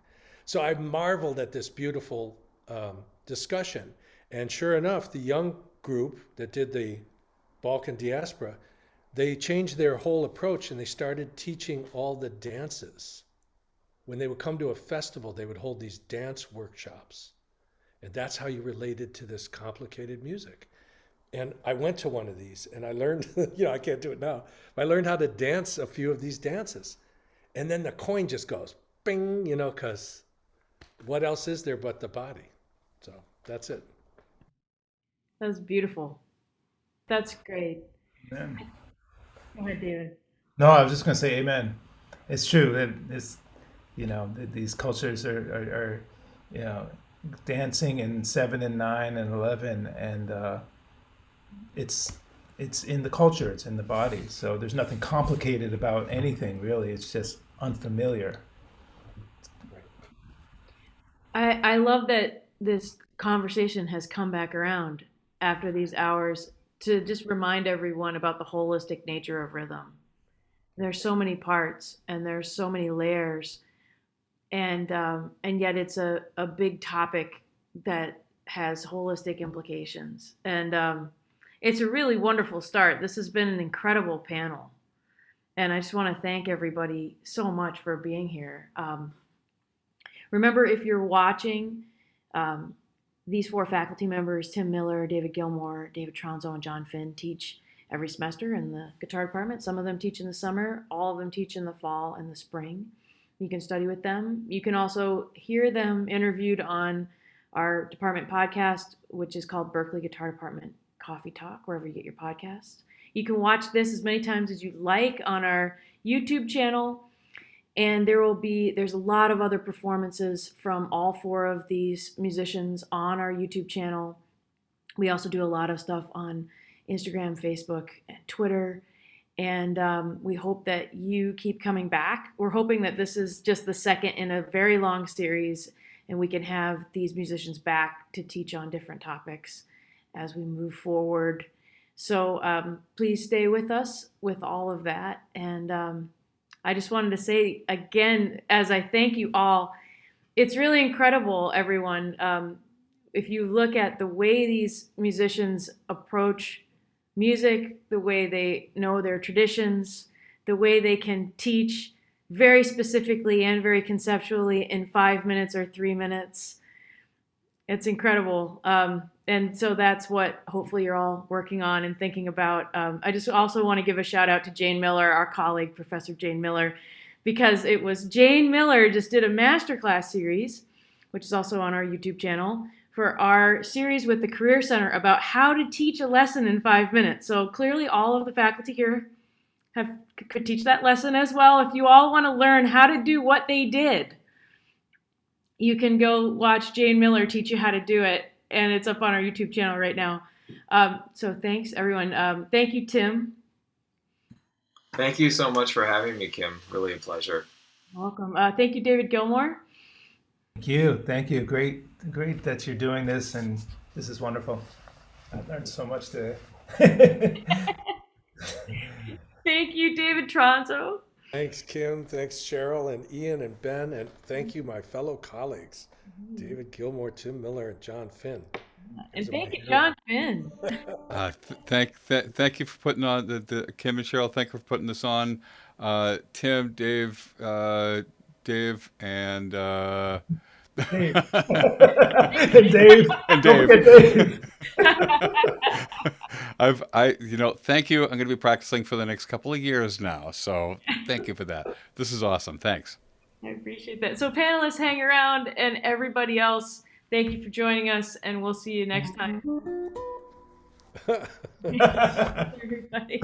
So I marveled at this beautiful um, discussion. And sure enough, the young group that did the Balkan diaspora, they changed their whole approach and they started teaching all the dances. When they would come to a festival, they would hold these dance workshops and that's how you related to this complicated music. And I went to one of these and I learned, (laughs) you know, I can't do it now. I learned how to dance a few of these dances. And then the coin just goes bing, you know, because what else is there but the body? So that's it. That's beautiful. That's great. Amen. Go ahead, David. No, I was just going to say amen. It's true. It, it's, you know, these cultures are, are, are you know, dancing in seven and nine and eleven, and uh, it's it's in the culture, it's in the body. So there's nothing complicated about anything really. It's just unfamiliar. I I love that this conversation has come back around after these hours to just remind everyone about the holistic nature of rhythm. There's so many parts and there's so many layers and um, and yet it's a, a big topic that has holistic implications. And um, it's a really wonderful start. This has been an incredible panel. And i just want to thank everybody so much for being here. Um, remember if you're watching um, these four faculty members tim miller david gilmore david tronzo and john finn teach every semester in the guitar department. Some of them teach in the summer all of them teach in the fall and the spring you can study with them. You can also hear them interviewed on our department podcast, which is called Berklee Guitar Department Coffee Talk, wherever you get your podcasts. You can watch this as many times as you like on our YouTube channel. And there will be, there's a lot of other performances from all four of these musicians on our YouTube channel. We also do a lot of stuff on Instagram, Facebook, and Twitter and um, we hope that you keep coming back. We're hoping that this is just the second in a very long series, and we can have these musicians back to teach on different topics as we move forward. So um, please stay with us with all of that. And um, I just wanted to say again, as I thank you all, it's really incredible, everyone. Um, if you look at the way these musicians approach music, the way they know their traditions, the way they can teach very specifically and very conceptually in five minutes or three minutes. It's incredible. Um, and so that's what hopefully you're all working on and thinking about. Um, I just also want to give a shout out to Jane Miller, our colleague, Professor Jane Miller, because it was Jane Miller just did a masterclass series, which is also on our YouTube channel, for our series with the Career Center about how to teach a lesson in five minutes. So clearly, all of the faculty here have could teach that lesson as well. If you all want to learn how to do what they did, you can go watch Jane Miller teach you how to do it, and it's up on our YouTube channel right now. Um, so thanks, everyone. Um, thank you, Tim. Thank you so much for having me, Kim. Really a pleasure. Welcome. Uh, thank you, David Gilmore. Thank you. Thank you. Great, great that you're doing this, and this is wonderful. I've learned so much today. (laughs) Thank you, David Tronzo. Thanks, Kim. Thanks, Cheryl and Ian and Ben. And thank you, my fellow colleagues, David Gilmore, Tim Miller, and John Finn. And thank you, John Finn. (laughs) Uh, th- thank, th- thank you for putting on the, the Kim and Cheryl. Thank you for putting this on. Uh, Tim, Dave, uh, Dave, and uh, Dave. (laughs) and Dave. and Dave. Dave. (laughs) I've, I, you know, thank you. I'm going to be practicing for the next couple of years now. So thank you for that. This is awesome. Thanks. I appreciate that. So, panelists, hang around, and everybody else, thank you for joining us, and we'll see you next time. (laughs) Everybody.